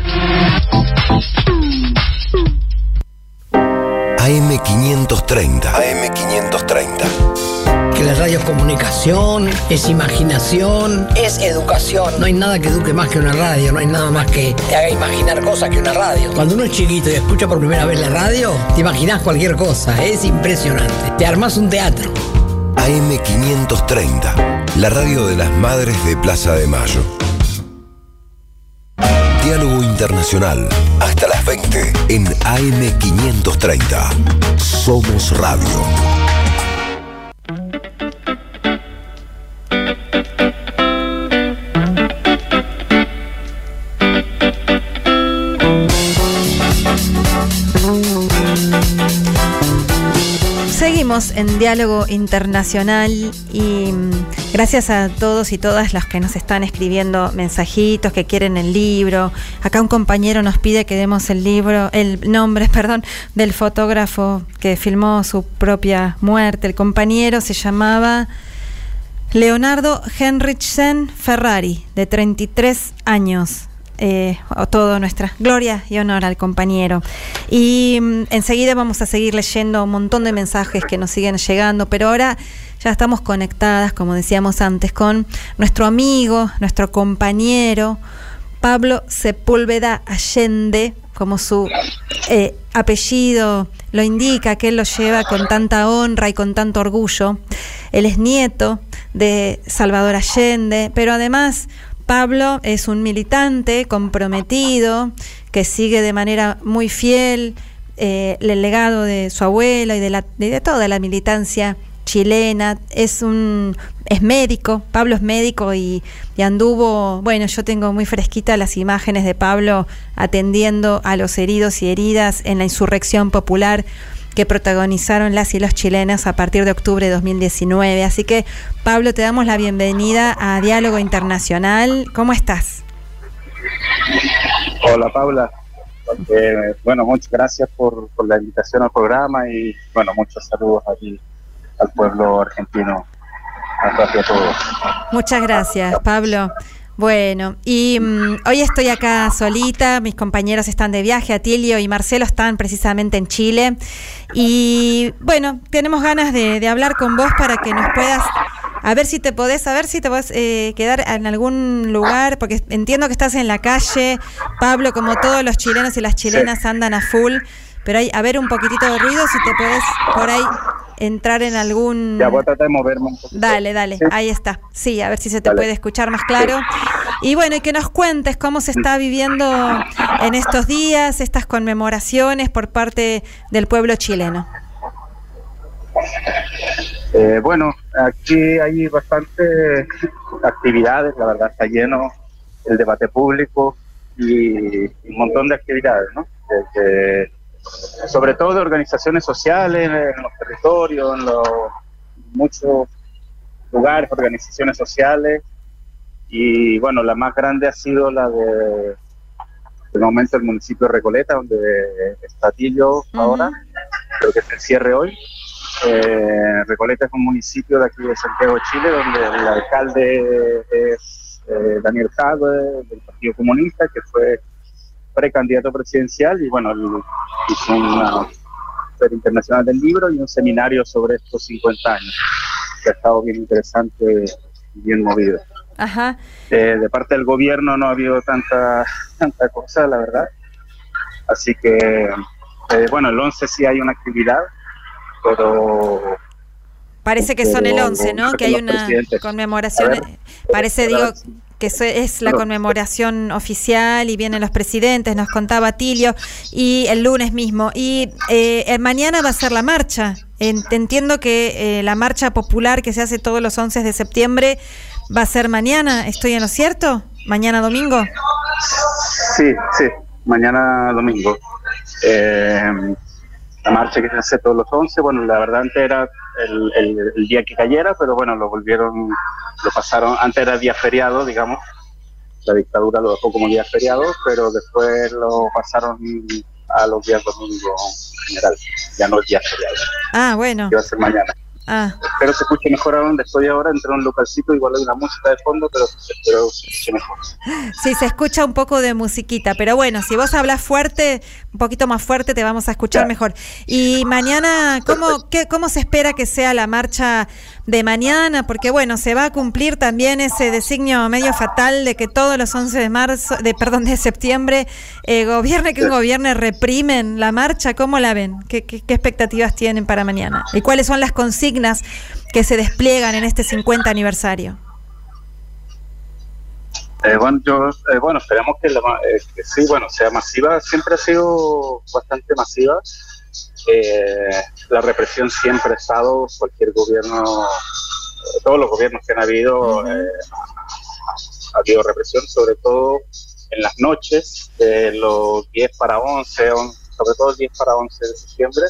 AM530. AM530. que la radio es comunicación, es imaginación, es educación. No hay nada que eduque más que una radio, no hay nada más que te haga imaginar cosas que una radio. Cuando uno es chiquito y escucha por primera vez la radio, te imaginas cualquier cosa, es impresionante. Te armas un teatro. AM530, la radio de las madres de Plaza de Mayo. Diálogo Internacional, hasta las 20 en AM530. Somos Radio. Seguimos en diálogo internacional y mm, gracias a todos y todas los que nos están escribiendo mensajitos, que quieren el libro. Acá un compañero nos pide que demos el libro, el nombre, [laughs] perdón, del fotógrafo que filmó su propia muerte. El compañero se llamaba Leonardo Henrichsen Ferrari, de 33 años eh, todo nuestra gloria y honor al compañero. Y mm, enseguida vamos a seguir leyendo un montón de mensajes que nos siguen llegando, pero ahora ya estamos conectadas, como decíamos antes, con nuestro amigo, nuestro compañero, Pablo Sepúlveda Allende, como su eh, apellido lo indica, que él lo lleva con tanta honra y con tanto orgullo. Él es nieto de Salvador Allende, pero además Pablo es un militante comprometido que sigue de manera muy fiel eh, el legado de su abuela y de, la, de toda la militancia chilena. Es un es médico, Pablo es médico y, anduvo, bueno, yo tengo muy fresquita las imágenes de Pablo atendiendo a los heridos y heridas en la insurrección popular que protagonizaron las y los chilenos a partir de octubre de 2019. Así que, Pablo, te damos la bienvenida a Diálogo Internacional. ¿Cómo estás? Hola, Paula. Eh, bueno, muchas gracias por, por, la invitación al programa y, bueno, muchos saludos aquí al pueblo argentino. Gracias a todos. Muchas gracias, Pablo. Bueno, y mm, hoy estoy acá solita, mis compañeros están de viaje, Atilio y Marcelo están precisamente en Chile. Y bueno, tenemos ganas de, hablar con vos para que nos puedas, a ver si te podés, a ver si te podés eh, quedar en algún lugar, porque entiendo que estás en la calle, Pablo, como todos los chilenos y las chilenas andan a full, pero hay, a ver un poquitito de ruido, si te podés por ahí entrar en algún... Ya voy a tratar de moverme un poquito. Dale, dale, ahí está. Sí, a ver si se te puede escuchar más claro. Y bueno, y que nos cuentes cómo se está viviendo en estos días estas conmemoraciones por parte del pueblo chileno. Eh, bueno, aquí hay bastantes actividades, la verdad está lleno el debate público y un montón de actividades, ¿no? Desde sobre todo de organizaciones sociales en los territorios, en los muchos lugares, organizaciones sociales. Y bueno, la más grande ha sido la de, el momento, el municipio de Recoleta, donde está Tillo ahora, creo que es el cierre hoy. Eh, Recoleta es un municipio de aquí de Santiago de Chile, donde el alcalde es eh, Daniel Jadwe, del Partido Comunista, que fue precandidato presidencial y bueno, hizo una feria internacional del libro y un seminario sobre estos 50 años, que ha estado bien interesante y bien movido. Ajá. Eh, de parte del gobierno no ha habido tanta, tanta cosa, la verdad. Así que, eh, bueno, el 11 sí hay una actividad, pero... Parece que son el 11, ¿no? Que hay una conmemoración. Parece, digo, que es la conmemoración oficial y vienen los presidentes, nos contaba Tilio, y el lunes mismo. Y eh, mañana va a ser la marcha. Entiendo que eh, la marcha popular que se hace todos los 11 de septiembre va a ser mañana, ¿estoy en lo cierto? ¿Mañana domingo? Sí, sí, mañana domingo. Eh, la marcha que se hace todos los 11, bueno, la verdad antes era el, el, día que cayera, pero bueno, lo volvieron, lo pasaron, antes era día feriado, digamos, la dictadura lo dejó como día feriado, pero después lo pasaron a los días domingos en general, ya no el día feriado. Ah, bueno. Que va a ser mañana. Ah, espero se escuche mejor a donde estoy ahora, entré a un localcito, igual hay una música de fondo, pero espero se escuche mejor. Sí, se escucha un poco de musiquita, pero bueno, si vos hablas fuerte, un poquito más fuerte, te vamos a escuchar mejor. Y mañana, ¿cómo, qué, ¿cómo se espera que sea la marcha de mañana? Porque bueno, se va a cumplir también ese designio medio fatal de que todos los 11 de marzo, de perdón, de septiembre, eh, gobierne que un gobierno reprimen la marcha. ¿Cómo la ven? ¿Qué, expectativas tienen para mañana? ¿Y cuáles son las consignas que se despliegan en este 50 aniversario? Eh, bueno, eh, esperamos que, la, eh, que, sí, bueno, sea masiva. Siempre ha sido bastante masiva. Eh, la represión siempre ha estado, cualquier gobierno, todos los gobiernos que han habido, ha, ha habido represión, sobre todo en las noches, de los 10 para 11, on, sobre todo el 10 para 11 de septiembre,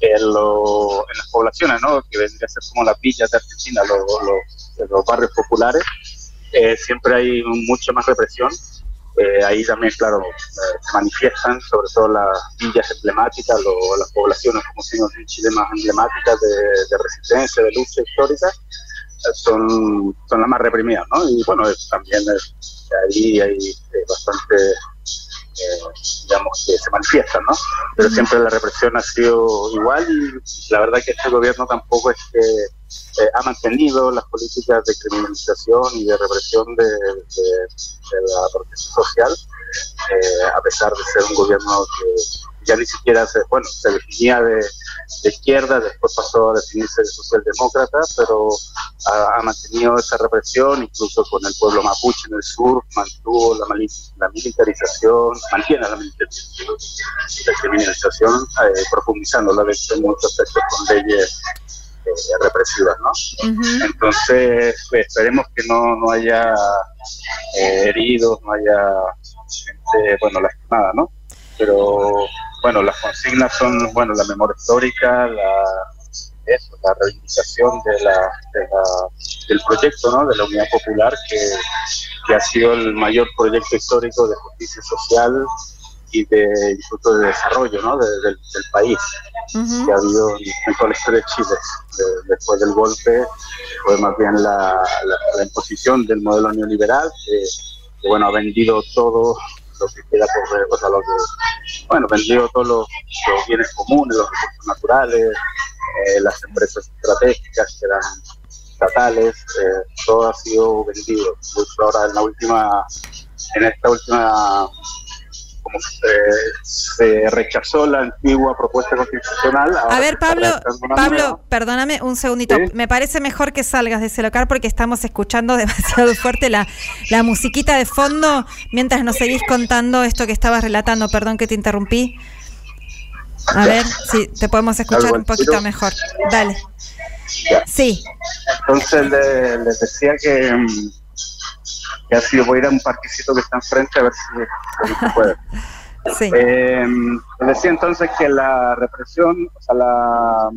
en, lo, en las poblaciones, ¿no? que vendría a ser como las villas de Argentina, los, los, los barrios populares, eh, siempre hay mucha más represión. Eh, ahí también, claro, eh, se manifiestan, sobre todo las villas emblemáticas, lo, las poblaciones, como decimos en Chile, más emblemáticas de, de resistencia, de lucha histórica, son, son las más reprimidas, ¿no? Y bueno, también ahí hay bastante digamos, que se manifiestan, ¿no? Pero siempre la represión ha sido igual y la verdad que este gobierno tampoco es que eh, ha mantenido las políticas de criminalización y de represión de, la protesta social, eh, a pesar de ser un gobierno que ya ni siquiera se, bueno, se definía de, izquierda, después pasó a definirse de socialdemócrata, pero ha, mantenido esa represión, incluso con el pueblo mapuche en el sur, mantuvo la, la militarización, mantiene la militarización, la criminalización, eh, profundizándola de en muchos aspectos con leyes eh, represivas, ¿no? Uh -huh. Entonces, pues, esperemos que no, no haya eh, heridos, no haya gente, bueno, lastimada, ¿no? Pero bueno, las consignas son, bueno, la memoria histórica, la, eso, la reivindicación de la, de la, del proyecto, ¿no? De la Unidad Popular, que, que ha sido el mayor proyecto histórico de justicia social y de incluso de desarrollo, ¿no? De, de, del país uh -huh. que ha habido en toda la historia de Chile. De, después del golpe fue más bien la, la, la imposición del modelo neoliberal, que, que, bueno, ha vendido todo lo que queda por o sea, lo que, bueno, vendido todos los, los, bienes comunes, los recursos naturales, eh, las empresas estratégicas que eran estatales, eh, todo ha sido vendido. Ahora en la última, en esta última como se, se, rechazó la antigua propuesta constitucional. A ver, Pablo, Pablo, perdóname un segundito. ¿Sí? Me parece mejor que salgas de ese local porque estamos escuchando [laughs] demasiado fuerte la, la musiquita de fondo mientras nos seguís contando esto que estabas relatando. Perdón que te interrumpí. A ver si te podemos escuchar un poquito mejor. Dale. Ya. Sí. Entonces les le decía que mm, que así voy a ir a un parquecito que está enfrente a ver si, se puede. [laughs] sí. Eh, decía entonces que la represión, o sea, la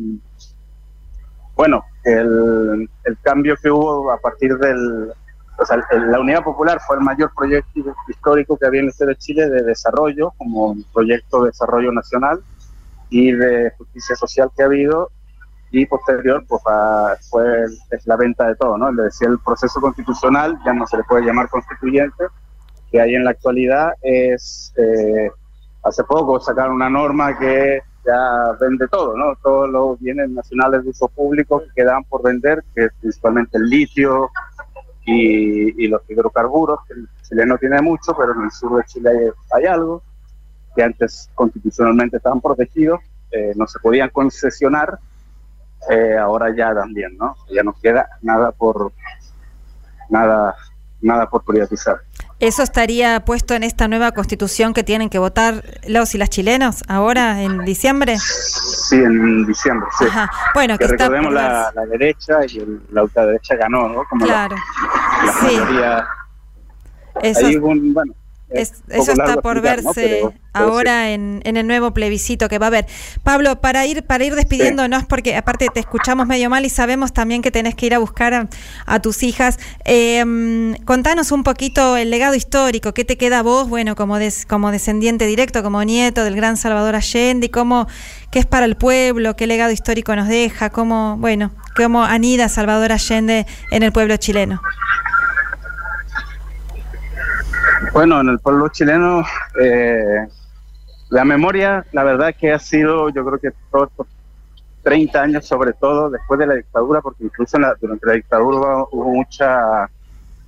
bueno, el, el cambio que hubo a partir del, o sea, el, la Unidad Popular fue el mayor proyecto histórico que había en el este de Chile de desarrollo, como un proyecto de desarrollo nacional y de justicia social que ha habido, y posterior pues a, fue es la venta de todo, ¿no? Le decía el proceso constitucional, ya no se le puede llamar constituyente, que hay en la actualidad es, eh, hace poco sacaron una norma que ya vende todo, ¿no? Todos los bienes nacionales de uso público que quedan por vender, que es principalmente el litio y, y los hidrocarburos, que el chileno tiene mucho, pero en el sur de Chile hay, hay algo, que antes constitucionalmente estaban protegidos, eh, no se podían concesionar, eh, ahora ya también, ¿no? Ya no queda nada por nada nada por privatizar. ¿Eso estaría puesto en esta nueva constitución que tienen que votar los y las chilenos ahora en diciembre? Sí, en diciembre, sí. Ajá. Bueno, que, que recordemos la, la, derecha y el, la ultraderecha ganó, ¿no? Como claro. La, la sí. Mayoría, Eso... Ahí un, bueno, es, eso está por explicar, verse ¿no? pero, pero ahora sí. en, en, el nuevo plebiscito que va a haber. Pablo, para ir para ir despidiéndonos, sí. porque aparte te escuchamos medio mal y sabemos también que tenés que ir a buscar a, a tus hijas, eh, contanos un poquito el legado histórico, qué te queda a vos, bueno, como, des, como descendiente directo, como nieto del gran Salvador Allende, y cómo, qué es para el pueblo, qué legado histórico nos deja, cómo, bueno, cómo anida Salvador Allende en el pueblo chileno. Bueno, en el pueblo chileno, eh, la memoria, la verdad que ha sido, yo creo que todos estos 30 años, sobre todo después de la dictadura, porque incluso durante la dictadura hubo mucha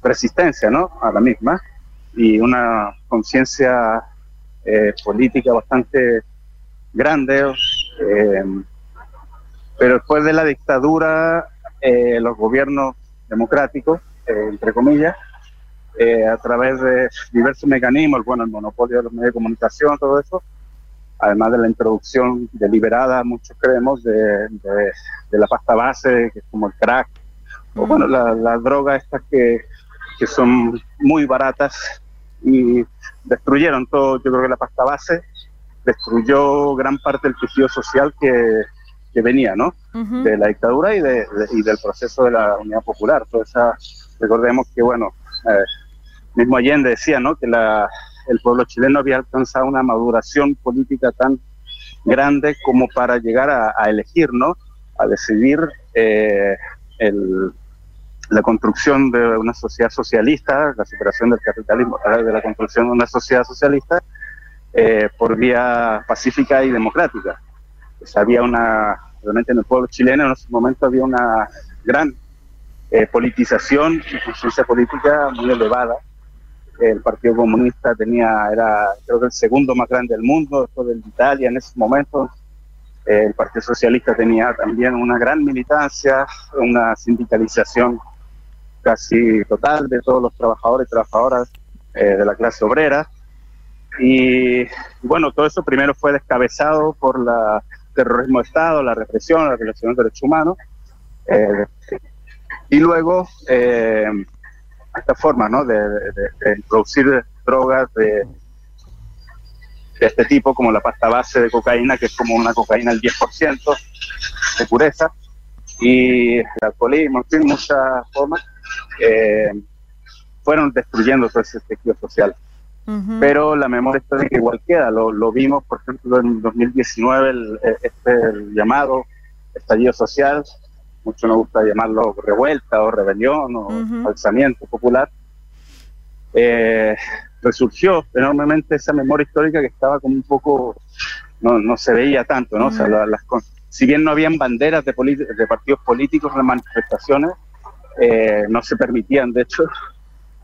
resistencia ¿no? a la misma y una conciencia eh, política bastante grande. Eh, pero después de la dictadura, eh, los gobiernos democráticos, entre comillas, a través de diversos mecanismos, bueno, el monopolio de los medios de comunicación, todo eso, además de la introducción deliberada, muchos creemos, de, la pasta base, que es como el crack, o bueno, las la drogas estas que, que son muy baratas y destruyeron todo, yo creo que la pasta base destruyó gran parte del tejido social que, que venía, ¿no? De la dictadura y, de, y del proceso de la unidad popular. Toda esa, recordemos que, bueno, eh, mismo Allende decía, ¿no? Que la, el pueblo chileno había alcanzado una maduración política tan grande como para llegar a, elegir, ¿no? A decidir eh, el, la construcción de una sociedad socialista, la superación del capitalismo a de la construcción de una sociedad socialista eh, por vía pacífica y democrática. Pues había una, realmente en el pueblo chileno en ese momento había una gran eh, politización y conciencia política muy elevada. El Partido Comunista tenía, era creo que el segundo más grande del mundo, después de Italia en ese momento. el Partido Socialista tenía también una gran militancia, una sindicalización casi total de todos los trabajadores y trabajadoras eh, de la clase obrera. Y, bueno, todo eso primero fue descabezado por la terrorismo de Estado, la represión, la violación de derechos humanos. Eh, y luego, eh, esta forma ¿no? de, introducir drogas de, de, este tipo, como la pasta base de cocaína, que es como una cocaína al 10% de pureza, y el alcoholismo, en fin, muchas formas, eh, fueron destruyendo todo ese tejido social. Pero la memoria histórica igual queda, lo, lo, vimos, por ejemplo, en 2019, el, este llamado estallido social, mucho nos gusta llamarlo revuelta o rebelión o alzamiento popular, eh, resurgió enormemente esa memoria histórica que estaba como un poco, no, no se veía tanto, ¿no? o sea, las, si bien no habían banderas de, de partidos políticos en las manifestaciones, eh, no se permitían, de hecho,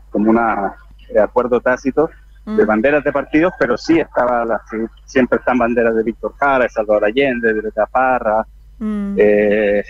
como un acuerdo tácito de banderas de partidos, pero sí estaba la, siempre están banderas de Víctor Jara, de Salvador Allende, de Greta Parra. Mm. Eh,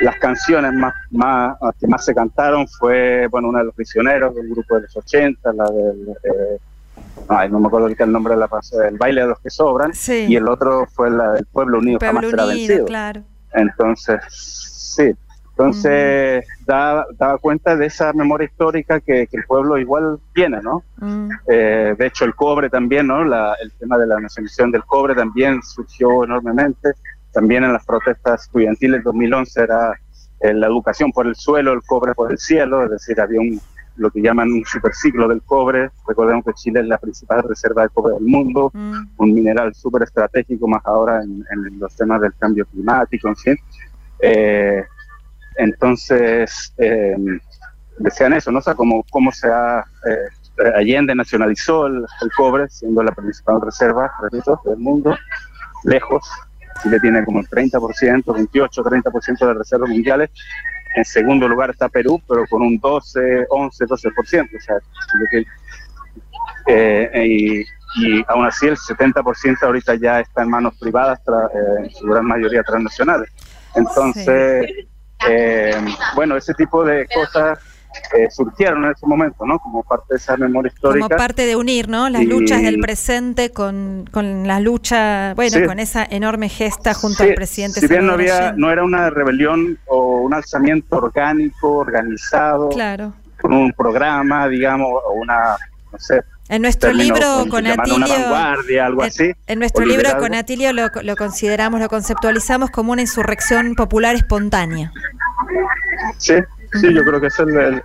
las canciones más, más que más se cantaron fue bueno una de los prisioneros del grupo de los 80, la del eh, no me acuerdo el nombre de la el baile de los que sobran, y el otro fue la del Pueblo Unido jamás será vencido. Claro. Entonces, sí, entonces, daba, cuenta de esa memoria histórica que, el pueblo igual tiene, ¿no? Mm. Eh, de hecho, el cobre también, ¿no? el tema de la nacionalización del cobre también surgió enormemente. También en las protestas estudiantiles del 2011 era eh, la educación por el suelo, el cobre por el cielo, es decir, había un, lo que llaman un superciclo del cobre. Recordemos que Chile es la principal reserva de cobre del mundo, mm. un mineral súper estratégico, más ahora en, los temas del cambio climático, en fin. Eh, entonces, eh, decían eso, ¿no? O sea, cómo, cómo se ha... Eh, Allende nacionalizó el, cobre, siendo la principal reserva, del mundo, lejos. Chile tiene como el 30%, 28, 30% de reservas mundiales. En segundo lugar está Perú, pero con un 12, 11, 12%. O sea, eh, y, y, aún así el 70% ahorita ya está en manos privadas, en su gran mayoría transnacionales. Entonces, eh, bueno, ese tipo de cosas eh, surgieron en ese momento, ¿no? Como parte de esa memoria histórica. Como parte de unir, ¿no? Las luchas del presente con, con la lucha, bueno, con esa enorme gesta junto al presidente. Si bien no había, no era una rebelión o un alzamiento orgánico, organizado, claro. con un programa, digamos, o una, no sé, en nuestro libro con Atilio, algo así, en, nuestro libro con Atilio lo, lo, consideramos, lo conceptualizamos como una insurrección popular espontánea. Sí, sí, yo creo que es el,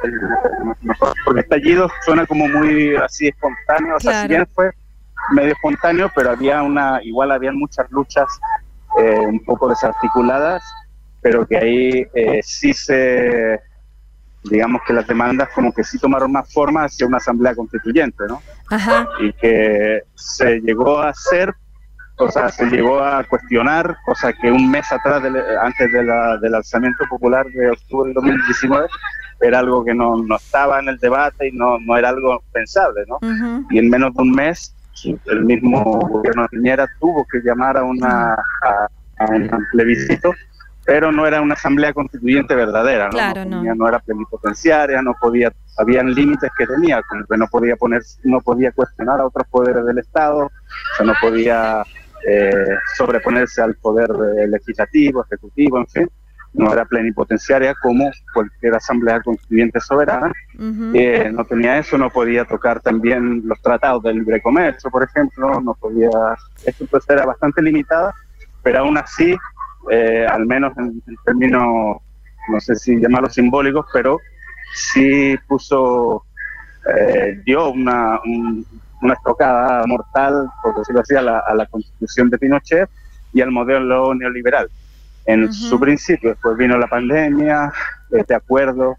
mejor, porque estallido suena como muy así espontáneo, o sea, si bien fue medio espontáneo, pero había una, igual habían muchas luchas eh, un poco desarticuladas, pero que ahí eh, sí se, digamos que las demandas como que sí tomaron más forma hacia una asamblea constituyente, ¿no? Ajá. Y que se llegó a hacer, o sea, se llegó a cuestionar, cosa que un mes atrás, del- antes de la- del alzamiento popular de octubre del 2019, era algo que no, no estaba en el debate y no, no era algo pensable, ¿no? Y en menos de un mes, el mismo gobierno de Piñera tuvo que llamar a, una, a, a un plebiscito, pero no era una asamblea constituyente verdadera, ¿no? Claro, no, no. tenía- no era plenipotenciaria, no podía, habían límites que tenía, como que no podía poner, no podía cuestionar a otros poderes del Estado, o sea, no podía eh, sobreponerse al poder legislativo, ejecutivo, en fin, no era plenipotenciaria como cualquier asamblea constituyente soberana, eh, no tenía eso, no podía tocar también los tratados de libre comercio, por ejemplo, no podía, esto pues era bastante limitada, pero aún así, eh, al menos en, en términos, no sé si llamarlos simbólicos, pero sí puso, eh, dio una, un- una estocada mortal, por decirlo así, a la, a la constitución de Pinochet y al modelo neoliberal. En su principio, después vino la pandemia, este acuerdo,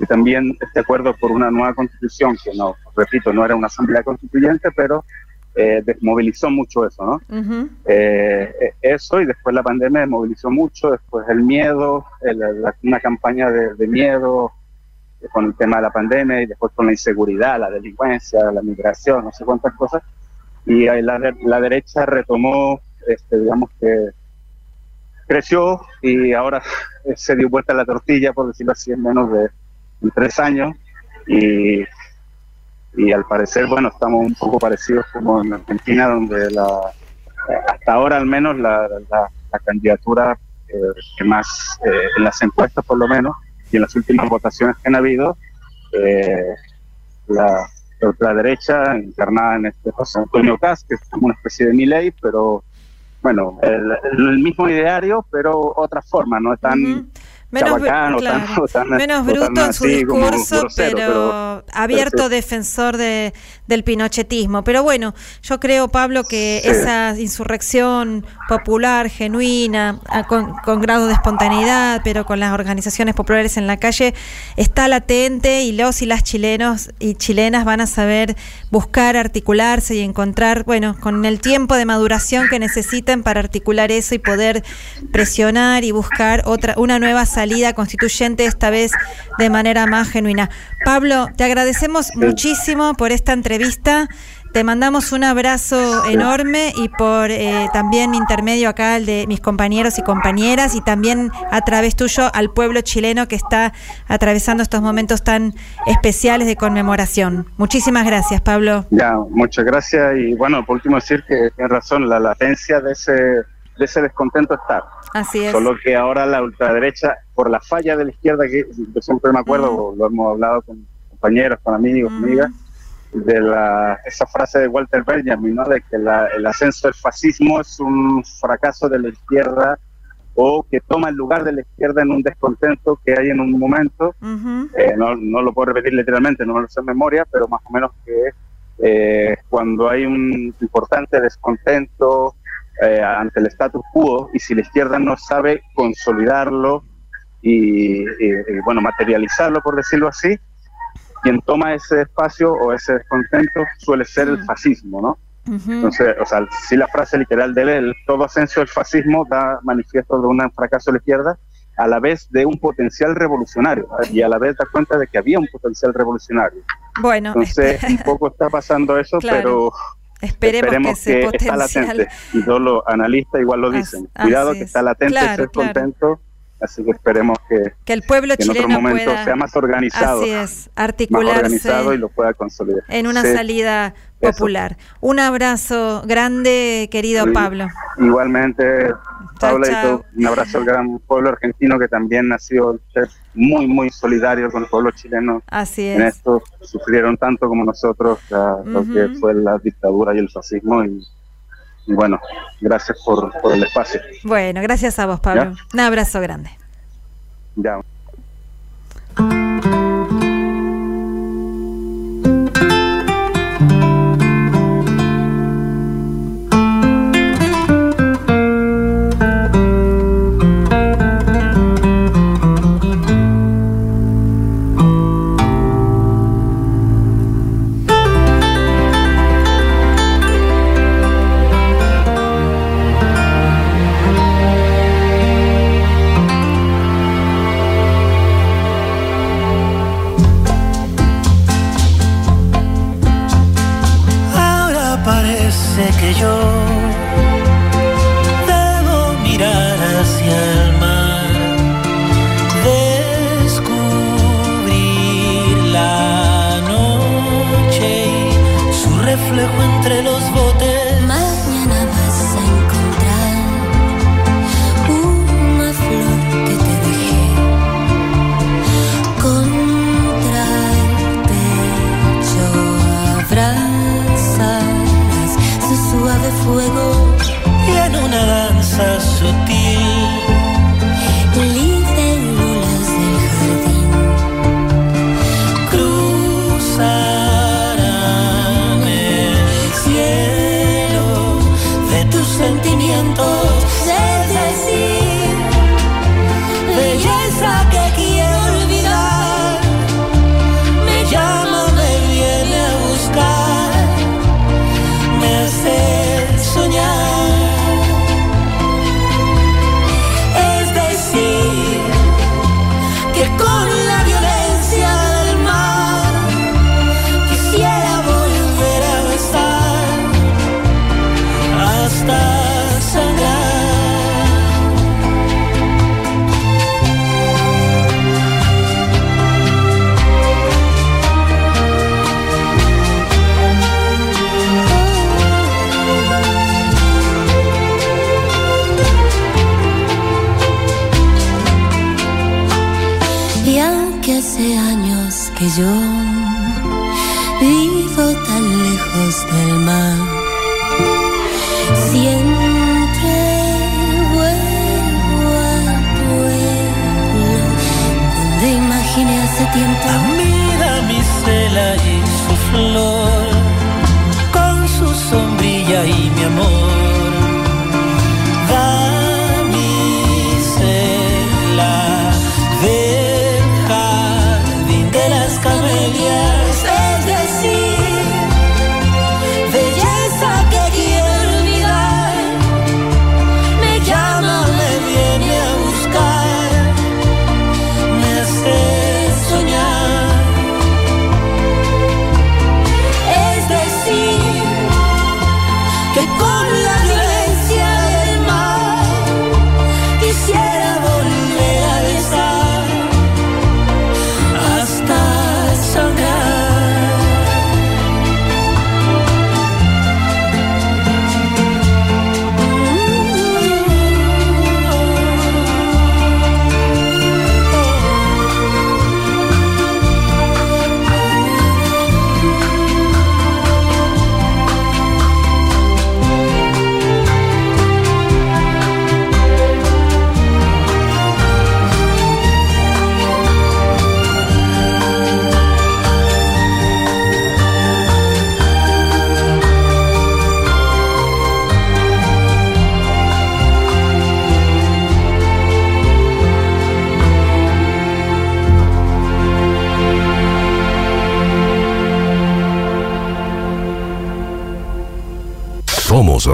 y también este acuerdo por una nueva constitución, que no, repito, no era una asamblea constituyente, pero eh, desmovilizó mucho eso, ¿no? Eh, eh, eso y después la pandemia movilizó mucho, después el miedo, el- la- una campaña de, de miedo con el tema de la pandemia y después con la inseguridad, la delincuencia, la migración, no sé cuántas cosas. Y la, la derecha retomó, este, digamos que creció y ahora [laughs] se dio vuelta la tortilla, por decirlo así, en menos de en tres años. Y, y al parecer, bueno, estamos un poco parecidos como en Argentina, donde la, hasta ahora al menos la, la- la candidatura eh, que más, eh, en las encuestas por lo menos, y en las últimas votaciones que han habido, eh, la, la derecha encarnada en este José Antonio Caz, que es como una especie de Milei, pero bueno, el, mismo ideario, pero otra forma, no tan Menos, chabacán o claro, tan- [laughs] o tan- menos o tan bruto en su discurso, grosero, pero, abierto pero sí. defensor de, del pinochetismo. Pero bueno, yo creo, Pablo, que esa insurrección popular, genuina, a- con, con grado de espontaneidad, pero con las organizaciones populares en la calle, está latente y los y las chilenos y chilenas van a saber buscar, articularse y encontrar, bueno, con el tiempo de maduración que necesitan para articular eso y poder presionar y buscar otra una nueva salida constituyente esta vez de manera más genuina. Pablo, te agradecemos muchísimo por esta entrevista. Te mandamos un abrazo enorme y por eh, también mi intermedio acá, el de mis compañeros y compañeras, y también a través tuyo al pueblo chileno que está atravesando estos momentos tan especiales de conmemoración. Muchísimas gracias, Pablo. Ya, muchas gracias. Y bueno, por último decir que tienes razón, la latencia de ese, de ese descontento está. Así es. Solo que ahora la ultraderecha, por la falla de la izquierda, que yo siempre me acuerdo, lo hemos hablado con compañeros, con amigos, amigas, de la, esa frase de Walter Benjamin, ¿no? de que la- el ascenso del fascismo es un fracaso de la izquierda o que toma el lugar de la izquierda en un descontento que hay en un momento. Eh, no, no lo puedo repetir literalmente, no me lo sé en memoria, pero más o menos que eh, cuando hay un importante descontento eh, ante el status quo y si la izquierda no sabe consolidarlo y, y- y, bueno, materializarlo, por decirlo así, quien toma ese espacio o ese descontento suele ser el fascismo, ¿no? Entonces, o sea, si la frase literal de él, el todo ascenso del fascismo da manifiesto de un fracaso de la izquierda, a la vez de un potencial revolucionario, y a la vez da cuenta de que había un potencial revolucionario. Bueno, Entonces, un poco está pasando eso, [laughs] Claro. pero Esperemos que ese está latente. Y todos los analistas igual lo dicen. Cuidado así que es. está latente Claro, ese claro. descontento, así que esperemos que, que el pueblo que en otro chileno momento pueda sea más organizado. Así es, más articularse organizado y lo pueda consolidar. en una Sí. salida popular. Un abrazo grande, querido Sí. Pablo. Igualmente, Paula, y chao. todo, un abrazo al gran pueblo argentino que también ha sido muy, muy solidario con el pueblo chileno. Así En es. esto sufrieron tanto como nosotros la- lo que fue la dictadura y el fascismo. Y, y bueno, gracias por, por el espacio. Bueno, gracias a vos, Pablo. Un abrazo grande. Ya.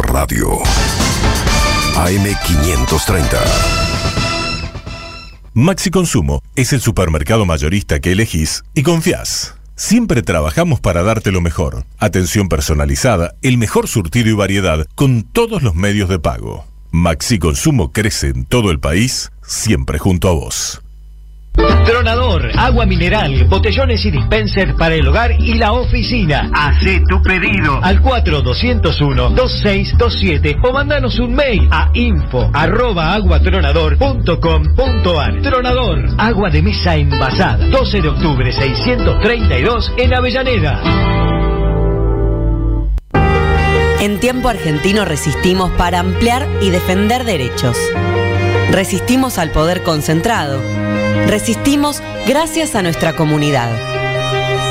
Radio. AM530. Maxi Consumo es el supermercado mayorista que elegís y confías. Siempre trabajamos para darte lo mejor. Atención personalizada, el mejor surtido y variedad con todos los medios de pago. Maxi Consumo crece en todo el país, siempre junto a vos. Tronador, agua mineral, botellones y dispenser para el hogar y la oficina. Hacé tu pedido al 4201-2627 o mandanos un mail a info arroba aguatronador.com.ar. Tronador, agua de mesa envasada. 12 de octubre 632 en Avellaneda. En tiempo argentino resistimos para ampliar y defender derechos. Resistimos al poder concentrado. Resistimos gracias a nuestra comunidad.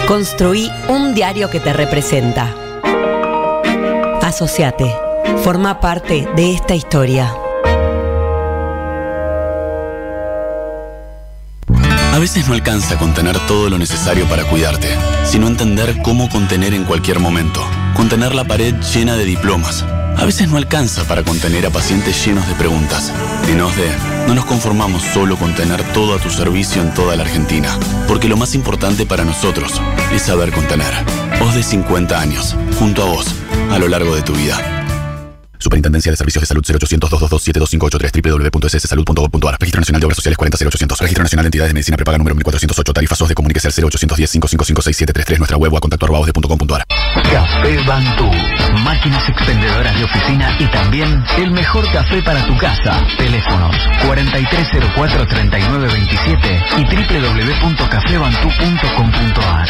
Construí un diario que te representa. Asociate. Forma parte de esta historia. A veces no alcanza contener todo lo necesario para cuidarte, sino entender cómo contener en cualquier momento. Contener la pared llena de diplomas. A veces no alcanza para contener a pacientes llenos de preguntas. En OSDE, no nos conformamos solo con tener todo a tu servicio en toda la Argentina, porque lo más importante para nosotros es saber contener. OSDE 50 años, junto a vos, a lo largo de tu vida. Superintendencia de Servicios de Salud 0800 222 www.sssalud.gov.ar Registro Nacional de Obras Sociales 40800 Registro Nacional de Entidades de Medicina Prepaga número 1408 Tarifas OSDE Comuníquese al 0810 555 6733 Nuestra web a contacto osde.com.ar Café Bantú. Máquinas expendedoras de oficina y también el mejor café para tu casa. Teléfonos 4304-3927 y www.cafebantú.com.ar.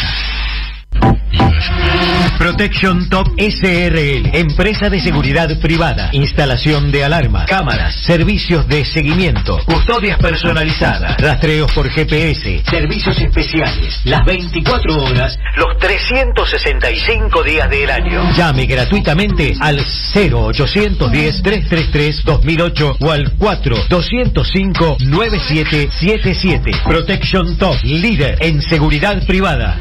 Protection Top SRL, empresa de seguridad privada, instalación de alarma, cámaras, servicios de seguimiento, custodias personalizadas, rastreos por GPS, servicios especiales, las 24 horas, los 365 días del año. Llame gratuitamente al 0810-333-2008 o al 4-205-9777. Protection Top, líder en seguridad privada.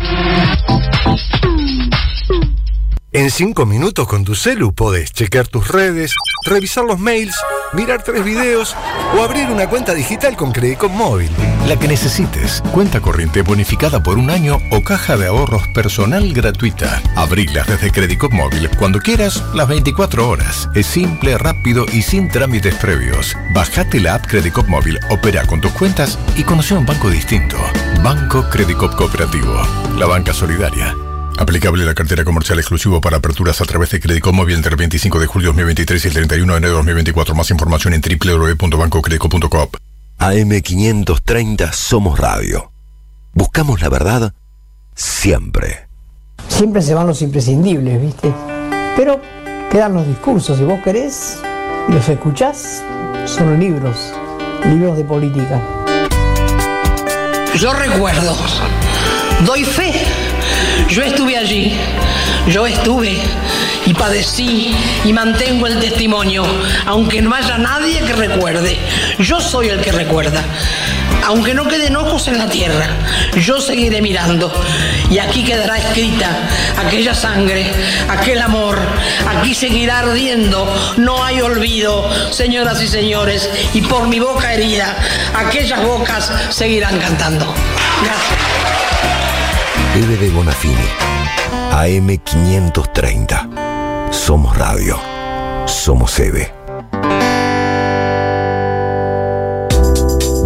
En 5 minutos con tu celu podés chequear tus redes, revisar los mails, mirar tres videos o abrir una cuenta digital con Credicop Móvil. La que necesites. Cuenta corriente bonificada por un año o caja de ahorros personal gratuita. Abrilas desde Credicop Móvil cuando quieras, las 24 horas. Es simple, rápido y sin trámites previos. Bajate la app Credicop Móvil, opera con tus cuentas y conoce un banco distinto. Banco Credicop Cooperativo. La banca solidaria. Aplicable la cartera comercial exclusivo para aperturas a través de Crédito Móvil entre el 25 de julio de 2023 y el 31 de enero de 2024. Más información en www.bancocredico.coop. AM530 Somos Radio. buscamos la verdad siempre. Siempre se van los imprescindibles, ¿viste? Pero quedan los discursos, si vos querés y los escuchás, son libros, libros de política. Yo recuerdo, doy fe, yo estuve allí, yo estuve y padecí y mantengo el testimonio, aunque no haya nadie que recuerde, yo soy el que recuerda. Aunque no queden ojos en la tierra, yo seguiré mirando y aquí quedará escrita aquella sangre, aquel amor, aquí seguirá ardiendo, no hay olvido, señoras y señores, y por mi boca herida, aquellas bocas seguirán cantando. Gracias. Eve de Bonafini. AM 530. Somos radio. Somos Eve.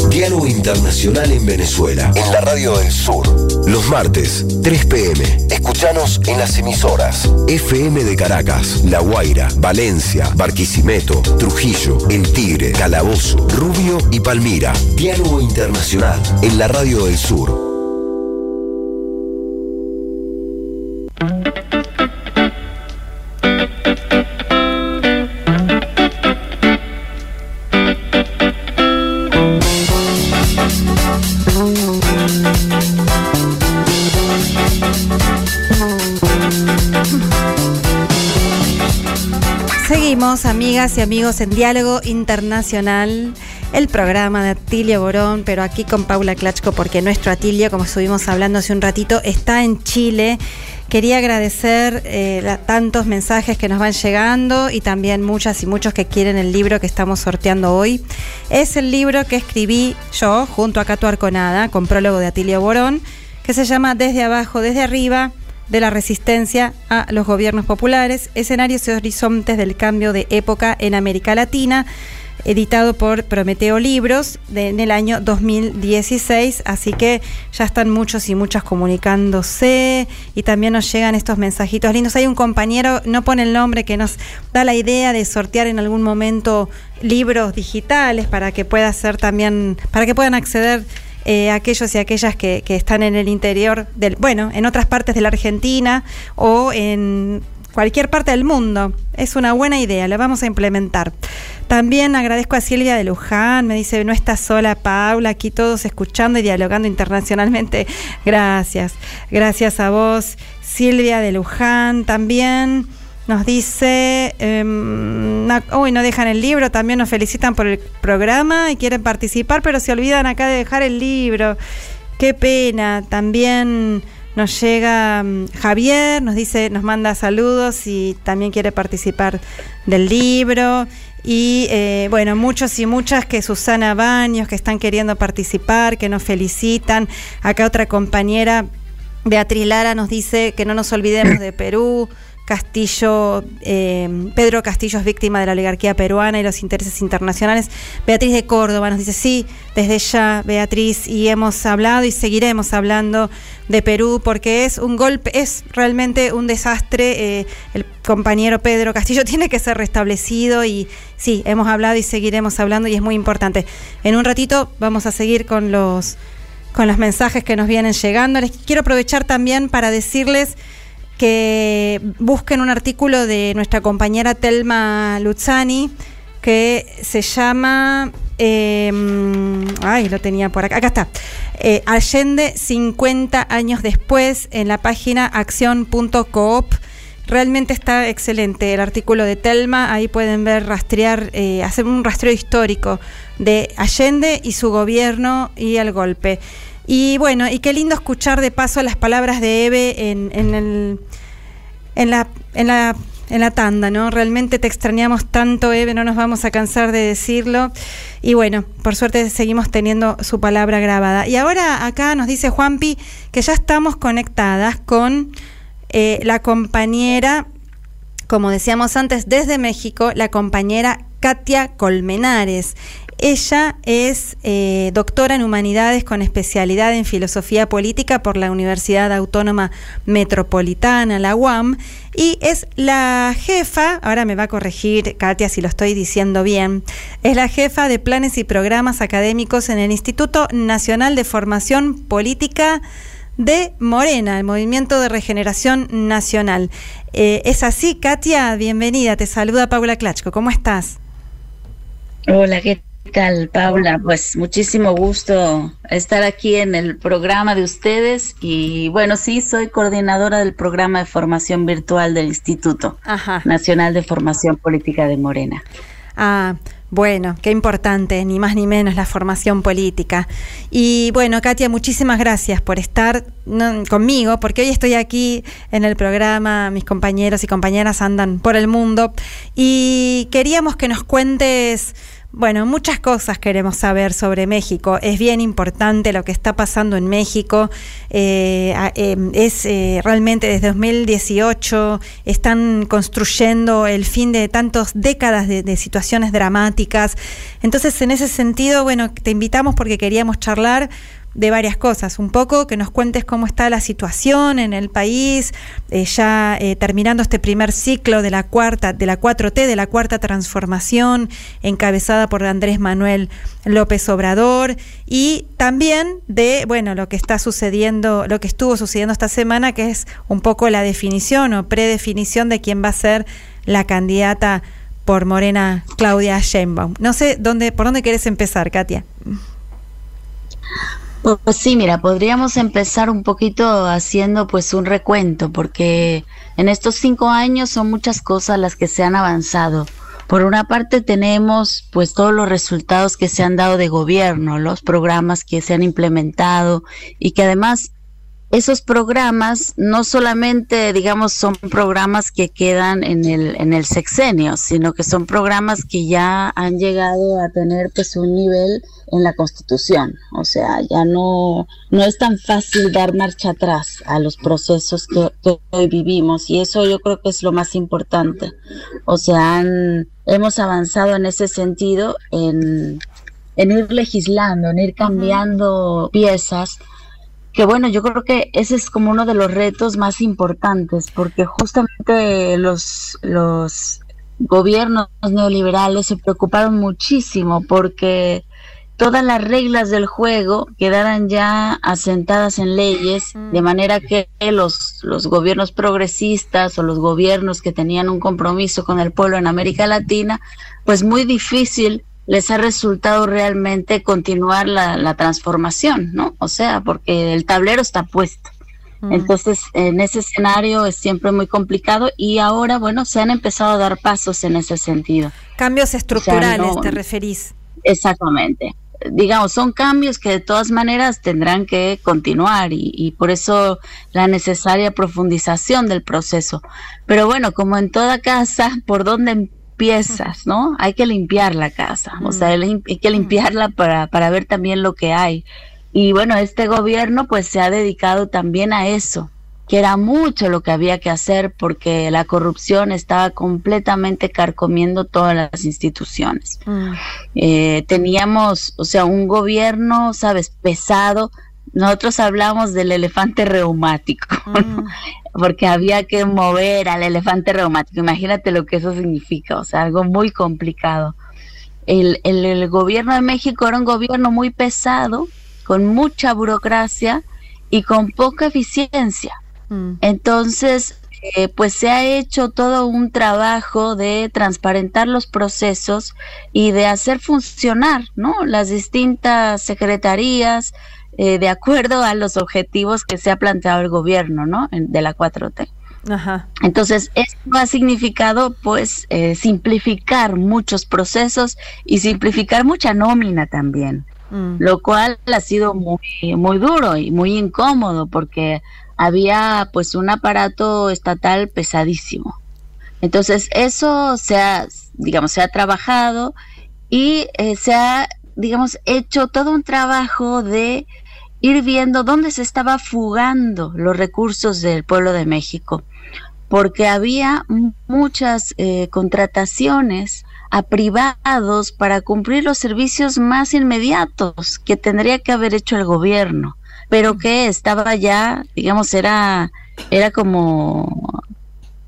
Diálogo Internacional en Venezuela. En la Radio del Sur. Los martes, 3 pm. Escuchanos en las emisoras. FM de Caracas, La Guaira, Valencia, Barquisimeto, Trujillo, El Tigre, Calabozo, Rubio y Palmira. Diálogo Internacional en la Radio del Sur. Amigas y amigos, en Diálogo Internacional, el programa de Atilio Borón, pero aquí con Paula Klachko, porque nuestro Atilio, como estuvimos hablando hace un ratito, está en Chile. Quería agradecer eh, tantos mensajes que nos van llegando y también muchas y muchos que quieren el libro que estamos sorteando hoy. Es el libro que escribí yo junto a Cato Arconada, con prólogo de Atilio Borón, que se llama Desde abajo, desde arriba, de la resistencia a los gobiernos populares, escenarios y horizontes del cambio de época en América Latina, editado por Prometeo Libros de- en el año 2016, así que ya están muchos y muchas comunicándose y también nos llegan estos mensajitos lindos. Hay un compañero, no pone el nombre, que nos da la idea de sortear en algún momento libros digitales para que pueda ser también, para que puedan acceder eh, aquellos y aquellas que, están en el interior del, bueno, en otras partes de la Argentina o en cualquier parte del mundo. Es una buena idea, la vamos a implementar. También agradezco a Silvia de Luján, me dice, no está sola Paula, aquí todos escuchando y dialogando internacionalmente. [laughs] Gracias, gracias a vos, Silvia de Luján también. Nos dice, em, uy, no dejan el libro, también nos felicitan por el programa y quieren participar, pero se olvidan acá de dejar el libro. Qué pena. También nos llega mm, Javier, nos dice, nos manda saludos y también quiere participar del libro. Y eh, bueno, muchos y muchas que Susana Baños, que están queriendo participar, que nos felicitan. Acá otra compañera, Beatriz Lara, nos dice que no nos olvidemos de Perú. Castillo, eh, Pedro Castillo es víctima de la oligarquía peruana y los intereses internacionales. Beatriz de Córdoba nos dice, sí, desde ya, Beatriz, y hemos hablado y seguiremos hablando de Perú porque es un golpe, es realmente un desastre. eh, el compañero Pedro Castillo [laughs] tiene que ser restablecido y sí, hemos hablado y seguiremos hablando y es muy importante. En un ratito vamos a seguir con los con los mensajes que nos vienen llegando. Les quiero aprovechar también para decirles que busquen un artículo de nuestra compañera Telma Luzzani que se llama, eh, ay, lo tenía por acá, acá está, eh, Allende 50 años después en la página acción.coop. Realmente está excelente el artículo de Telma, ahí pueden ver rastrear, eh, hacer un rastreo histórico de Allende y su gobierno y el golpe. Y bueno, y qué lindo escuchar de paso las palabras de Eve en, en, el, en, la, en, la, en la tanda, ¿no? Realmente te extrañamos tanto, Eve, no nos vamos a cansar de decirlo. Y bueno, por suerte seguimos teniendo su palabra grabada. Y ahora acá nos dice Juanpi que ya estamos conectadas con eh, la compañera, como decíamos antes, desde México, la compañera Katia Colmenares. Ella es eh, doctora en humanidades con especialidad en filosofía política por la Universidad Autónoma Metropolitana, la UAM, y es la jefa, ahora me va a corregir Katia si lo estoy diciendo bien, es la jefa de planes y programas académicos en el Instituto Nacional de Formación Política de Morena, el Movimiento de Regeneración Nacional. Eh, es así, Katia, bienvenida, te saluda Paula Klachko, ¿cómo estás? Hola, ¿qué tal, Paula? Pues muchísimo gusto estar aquí en el programa de ustedes y bueno, sí, soy coordinadora del programa de formación virtual del Instituto Nacional de Formación Política de Morena. Ah, bueno, qué importante, ni más ni menos la formación política. Y bueno, Katia, muchísimas gracias por estar conmigo, porque hoy estoy aquí en el programa, mis compañeros y compañeras andan por el mundo y queríamos que nos cuentes bueno, muchas cosas queremos saber sobre México. Es bien importante lo que está pasando en México. Eh, em, es eh, realmente desde 2018 están construyendo el fin de tantas décadas de, de, situaciones dramáticas. Entonces, en ese sentido, bueno, te invitamos porque queríamos charlar de varias cosas. Un poco que nos cuentes cómo está la situación en el país, eh, ya eh, terminando este primer ciclo de la cuarta, de la 4T, de la cuarta transformación, encabezada por Andrés Manuel López Obrador, y también de bueno lo que está sucediendo, lo que estuvo sucediendo esta semana, que es un poco la definición o predefinición de quién va a ser la candidata por Morena Claudia Sheinbaum. No sé dónde, por dónde quieres empezar, Katia. Pues sí, mira, podríamos empezar un poquito haciendo pues un recuento, porque en estos cinco años son muchas cosas las que se han avanzado. Por una parte tenemos pues todos los resultados que se han dado de gobierno, los programas que se han implementado y que además esos programas no solamente, digamos, son programas que quedan en el, en el sexenio, sino que son programas que ya han llegado a tener pues un nivel en la Constitución. O sea, ya no, no es tan fácil dar marcha atrás a los procesos que, hoy vivimos y eso yo creo que es lo más importante. O sea, hemos avanzado en ese sentido en, en ir legislando, en ir cambiando piezas que bueno, yo creo que ese es como uno de los retos más importantes, porque justamente los, los gobiernos neoliberales se preocuparon muchísimo porque todas las reglas del juego quedaran ya asentadas en leyes, de manera que los, los gobiernos progresistas o los gobiernos que tenían un compromiso con el pueblo en América Latina, pues muy difícil les ha resultado realmente continuar la, la transformación, ¿no? O sea, porque el tablero está puesto. Entonces, en ese escenario es siempre muy complicado y ahora, bueno, se han empezado a dar pasos en ese sentido. Cambios estructurales, te referís. Exactamente digamos, son cambios que de todas maneras tendrán que continuar y, por eso la necesaria profundización del proceso. Pero bueno, como en toda casa, ¿por dónde empiezas, no? Hay que limpiar la casa, o sea, hay que limpiarla para, para ver también lo que hay. Y bueno, este gobierno pues se ha dedicado también a eso, que era mucho lo que había que hacer porque la corrupción estaba completamente carcomiendo todas las instituciones. Mm. Eh, teníamos, o sea, un gobierno, sabes, pesado. Nosotros hablamos del elefante reumático, [laughs] mm. porque había que mover al elefante reumático. Imagínate lo que eso significa, o sea, algo muy complicado. El, el, el gobierno de México era un gobierno muy pesado, con mucha burocracia y con poca eficiencia. Mm. Entonces, eh, pues se ha hecho todo un trabajo de transparentar los procesos y de hacer funcionar, ¿no? Las distintas secretarías eh, de acuerdo a los objetivos que se ha planteado el gobierno, ¿no? de la 4T. Entonces, esto ha significado, pues, eh, simplificar muchos procesos y simplificar mucha nómina también, mm. lo cual ha sido muy, muy duro y muy incómodo porque había pues un aparato estatal pesadísimo. Entonces eso se ha, digamos, se ha trabajado y eh, se ha, digamos, hecho todo un trabajo de ir viendo dónde se estaba fugando los recursos del pueblo de México, porque había muchas eh, contrataciones a privados para cumplir los servicios más inmediatos que tendría que haber hecho el gobierno, pero que estaba ya, digamos, era, era como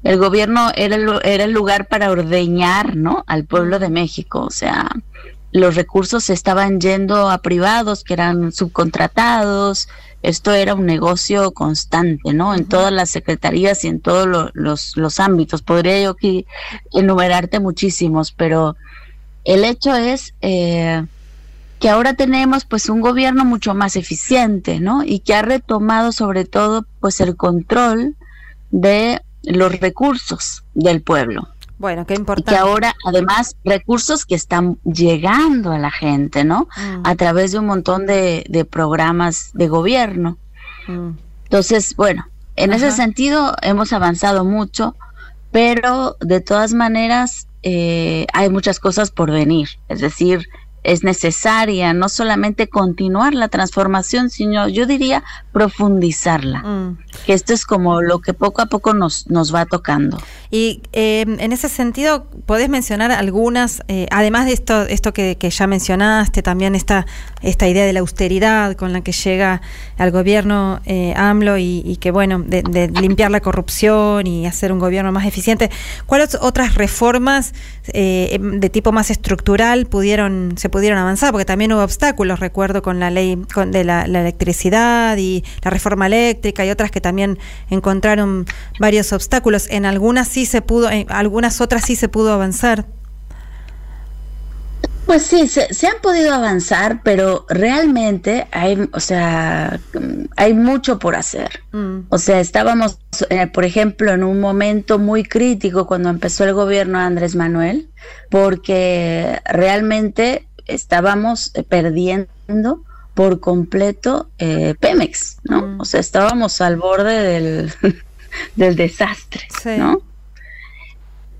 el gobierno era el, era el lugar para ordeñar, ¿no? Al pueblo de México, o sea, los recursos estaban yendo a privados que eran subcontratados, esto era un negocio constante, ¿no? En todas las secretarías y en todos los, los ámbitos. Podría yo aquí enumerarte muchísimos, pero el hecho es eh, que ahora tenemos pues un gobierno mucho más eficiente, ¿no? Y que ha retomado sobre todo pues el control de los recursos del pueblo. Bueno, qué importante. Y que ahora, además, recursos que están llegando a la gente, ¿no? Mm. A través de un montón de, de programas de gobierno. Mm. Entonces, bueno, en ese sentido hemos avanzado mucho, pero de todas maneras eh, hay muchas cosas por venir. Es decir, es necesaria no solamente continuar la transformación, sino yo diría profundizarla. Mm. Que esto es como lo que poco a poco nos, nos va tocando. Y eh, en ese sentido, ¿podés mencionar algunas, eh, además de esto, esto que, que, ya mencionaste, también esta, esta idea de la austeridad con la que llega al gobierno eh, AMLO y, y, que, bueno, de, de, limpiar la corrupción y hacer un gobierno más eficiente, ¿cuáles otras reformas eh, de tipo más estructural pudieron, se pudieron avanzar? Porque también hubo obstáculos, recuerdo, con la ley con, de la, la electricidad y la reforma eléctrica y otras que también encontraron varios obstáculos. En algunas sí se pudo, en algunas otras sí se pudo avanzar. Pues sí, se, se, han podido avanzar, pero realmente hay, o sea, hay mucho por hacer. Mm. O sea, estábamos, eh, por ejemplo, en un momento muy crítico cuando empezó el gobierno de Andrés Manuel, porque realmente estábamos perdiendo por completo eh, Pemex, ¿no? Mm. O sea, estábamos al borde del, [laughs] del desastre, Sí. ¿no?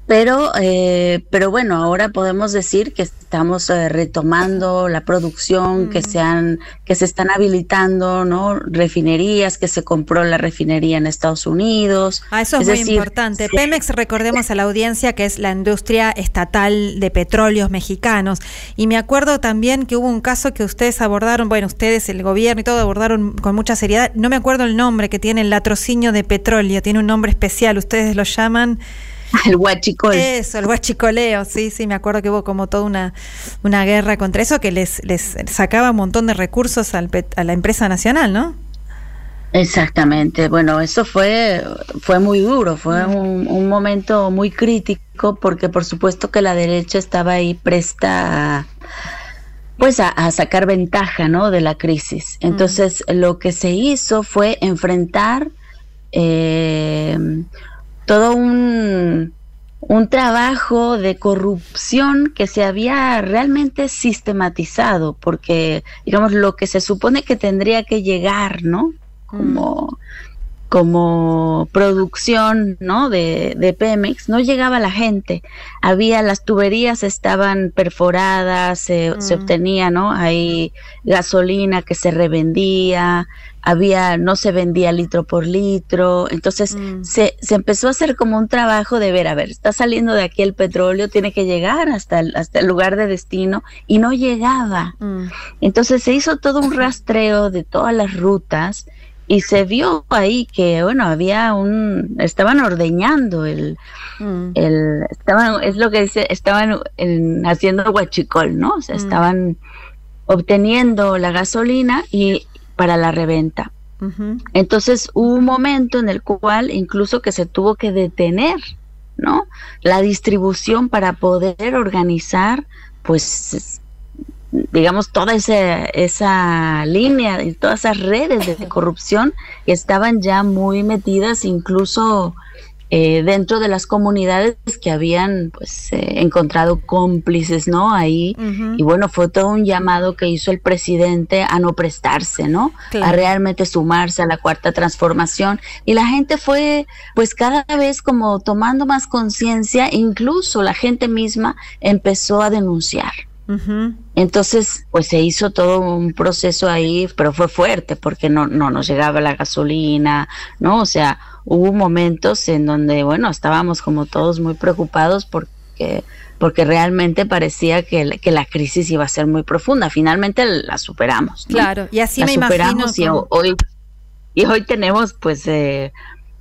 Pero, eh, pero bueno, ahora podemos decir que estamos eh, retomando la producción, que se han, que se están habilitando, ¿no? Refinerías, que se compró la refinería en Estados Unidos. Ah, eso es, Es muy decir, importante. sí. Pemex, recordemos a la audiencia que es la industria estatal de petróleos mexicanos. Y me acuerdo también que hubo un caso que ustedes abordaron, bueno, ustedes, el gobierno y todo, abordaron con mucha seriedad. No me acuerdo el nombre que tiene el latrocinio de petróleo, tiene un nombre especial, ustedes lo llaman. [laughs] El huachicol. Eso, el huachicoleo, sí, sí, me acuerdo que hubo como toda una, una guerra contra eso que les, les sacaba un montón de recursos al a la empresa nacional, ¿no? Exactamente, bueno, eso fue, fue muy duro, fue un, un momento muy crítico porque por supuesto que la derecha estaba ahí presta a, pues a, a sacar ventaja ¿no? de la crisis. Entonces lo que se hizo fue enfrentar eh, todo un, un trabajo de corrupción que se había realmente sistematizado, porque digamos lo que se supone que tendría que llegar, ¿no? Como, como producción, ¿no? De, de Pemex, no llegaba la gente. Había, las tuberías estaban perforadas, se, se obtenía, ¿no? Hay gasolina que se revendía, había, no se vendía litro por litro, entonces se, se empezó a hacer como un trabajo de ver, a ver, está saliendo de aquí el petróleo, tiene que llegar hasta el, hasta el lugar de destino y no llegaba. Entonces se hizo todo un rastreo de todas las rutas y se vio ahí que, bueno, había un, estaban ordeñando el, el estaban, es lo que dice, estaban en- haciendo huachicol, ¿no? O sea, estaban obteniendo la gasolina y para la reventa. Entonces hubo un momento en el cual incluso que se tuvo que detener, ¿no? La distribución para poder organizar, pues, es- digamos, toda esa, esa línea y todas esas redes de [laughs] corrupción estaban ya muy metidas incluso eh, dentro de las comunidades que habían pues eh, encontrado cómplices, ¿no? Ahí y bueno, fue todo un llamado que hizo el presidente a no prestarse, ¿no? Claro. A realmente sumarse a la cuarta transformación. Y la gente fue, pues cada vez como tomando más conciencia, incluso la gente misma empezó a denunciar. Entonces, pues se hizo todo un proceso ahí, pero fue fuerte porque no, no nos llegaba la gasolina, ¿no? O sea, hubo momentos en donde, bueno, estábamos como todos muy preocupados porque porque realmente parecía que, que la crisis iba a ser muy profunda. Finalmente la superamos. Claro, y así la me superamos imagino. y hoy y hoy tenemos pues eh,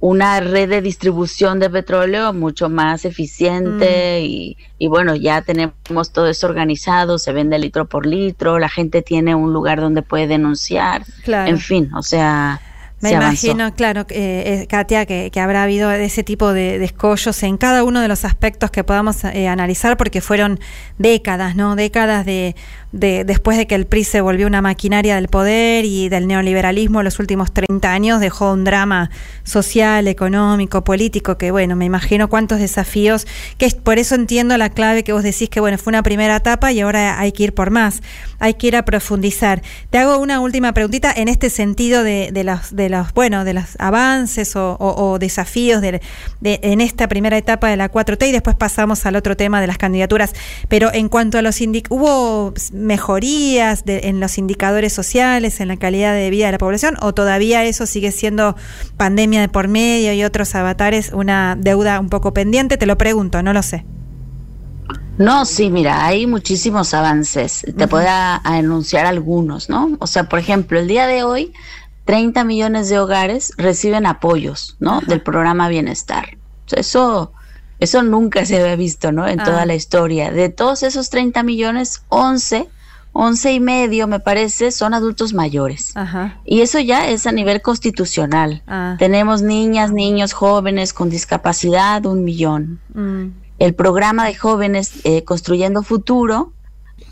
una red de distribución de petróleo mucho más eficiente Mm. y, y bueno, ya tenemos todo eso organizado, se vende litro por litro, la gente tiene un lugar donde puede denunciar, Claro. en fin, o sea, Me se avanzó. imagino, claro, eh, eh, Katia, que, que habrá habido ese tipo de, de escollos en cada uno de los aspectos que podamos eh, analizar, porque fueron décadas, ¿no? Décadas de, de- después de que el PRI se volvió una maquinaria del poder y del neoliberalismo, los últimos 30 años dejó un drama social, económico, político, que bueno, me imagino cuántos desafíos, que es, por eso entiendo la clave que vos decís que bueno, fue una primera etapa y ahora hay que ir por más, hay que ir a profundizar. Te hago una última preguntita en este sentido de, de los, de los, bueno, de los avances o, desafíos de, en esta primera etapa de la 4T y después pasamos al otro tema de las candidaturas. Pero en cuanto a los indi- hubo mejorías de- en los indicadores sociales, en la calidad de vida de la población, o todavía eso sigue siendo pandemia de por medio y otros avatares, una deuda un poco pendiente, te lo pregunto, no lo sé. No, sí, mira, hay muchísimos avances. Te Ujú. puedo a, a enunciar algunos, ¿no? O sea, por ejemplo, el día de hoy, 30 millones de hogares reciben apoyos, ¿no? Del programa Bienestar. Eso, eso nunca se había visto, ¿no? En Ah. toda la historia. De todos esos 30 millones, 11, 11 y medio, me parece, son adultos mayores. Ajá. Y eso ya es a nivel constitucional. Ah. Tenemos niñas, niños, jóvenes con discapacidad, un millón. Mm. El programa de jóvenes eh, Construyendo Futuro,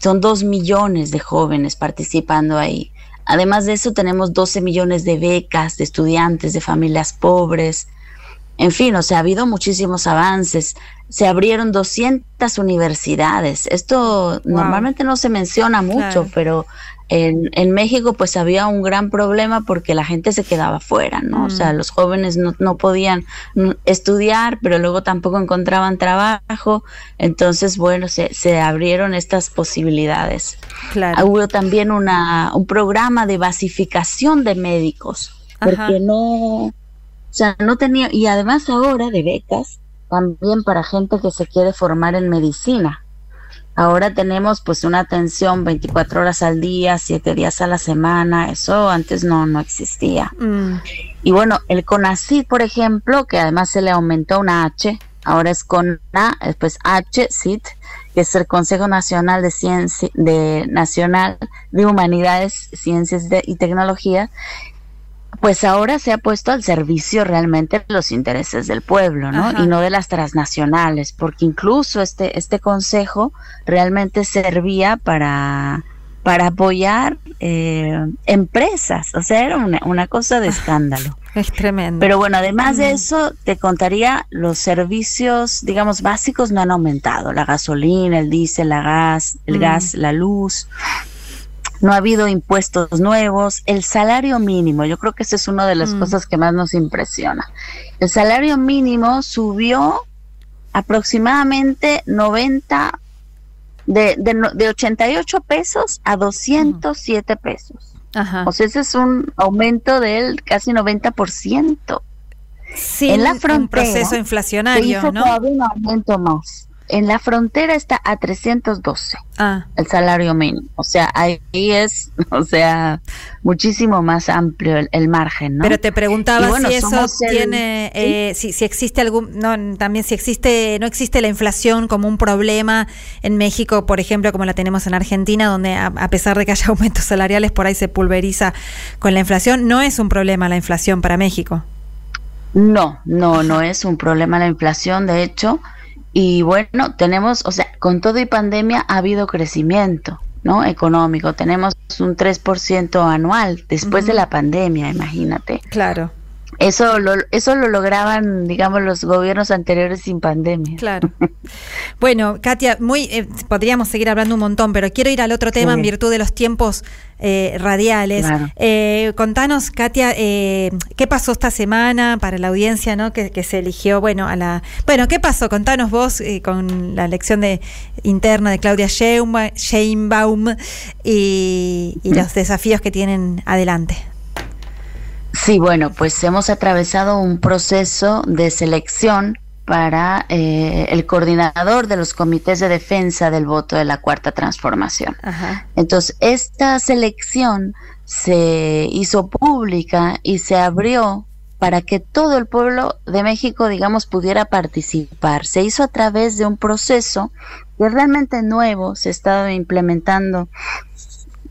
son dos millones de jóvenes participando ahí. Además de eso, tenemos 12 millones de becas de estudiantes de familias pobres. En fin, o sea, ha habido muchísimos avances. Se abrieron 200 universidades. Esto normalmente no se menciona mucho, Claro. pero en, en México pues había un gran problema porque la gente se quedaba fuera, ¿no? O sea, Mm. los jóvenes no, no podían mm, estudiar, pero luego tampoco encontraban trabajo. Entonces, bueno, se, se abrieron estas posibilidades. Claro. Hubo también una, un programa de basificación de médicos, porque no, sea, no tenía, y además ahora de becas, también para gente que se quiere formar en medicina. Ahora tenemos pues una atención 24 horas al día, 7 días a la semana, eso antes no, no existía. Mm. Y bueno, el CONACYT, por ejemplo, que además se le aumentó una H, ahora es CONA, después HCIT, que es el Consejo Nacional de Ciencia, de Nacional de Humanidades, Ciencias de- y Tecnología, pues ahora se ha puesto al servicio realmente de los intereses del pueblo, ¿no? Ajá. Y no de las transnacionales, porque incluso este, este consejo realmente servía para, para apoyar eh, empresas, o sea, era una, una cosa de [laughs] escándalo. Es tremendo. Pero bueno, además de Mm. eso, te contaría, los servicios, digamos, básicos no han aumentado. La gasolina, el diésel, la gas, el Mm. gas, la luz. No ha habido impuestos nuevos. El salario mínimo, yo creo que esa es una de las Mm. cosas que más nos impresiona. El salario mínimo subió aproximadamente 90, de, de, no- de 88 pesos a 207 pesos. Ajá. O sea, ese es un aumento del casi 90%. Sin en la un frontera proceso se inflacionario, hizo ¿no? todavía un aumento más. En la frontera está a 312 Ah, el salario mínimo. O sea, ahí es, [laughs] o sea, muchísimo más amplio el, el margen, ¿no? Pero te preguntaba bueno, si eso el- tiene, ¿sí? eh, si, si existe algún, no, también si existe, no existe la inflación como un problema en México, por ejemplo, como la tenemos en Argentina, donde a, a pesar de que haya [laughs] aumentos salariales, por ahí se pulveriza con la inflación. No es un problema la inflación para México. No, no, no es un problema la inflación, de hecho. Y bueno, tenemos, o sea, con todo y pandemia ha habido crecimiento, ¿no? Económico. Tenemos un 3% anual después de la pandemia, imagínate. Claro. Eso lo, eso lo lograban, digamos, los gobiernos anteriores sin pandemia. Claro. Bueno, Katia, muy eh, podríamos seguir hablando un montón, pero quiero ir al otro tema Sí. en virtud de los tiempos eh, radiales. Claro. Eh, contanos, Katia, eh, ¿qué pasó esta semana para la audiencia, no? Que, que se eligió, bueno, a la, bueno, ¿qué pasó? Contanos vos eh, con la elección de interna de Claudia Sheinba- Sheinbaum y, y los desafíos que tienen adelante. Sí, bueno, pues hemos atravesado un proceso de selección para eh, el coordinador de los comités de defensa del voto de la cuarta transformación. Entonces, esta selección se hizo pública y se abrió para que todo el pueblo de México, digamos, pudiera participar. Se hizo a través de un proceso que es realmente nuevo, se ha estado implementando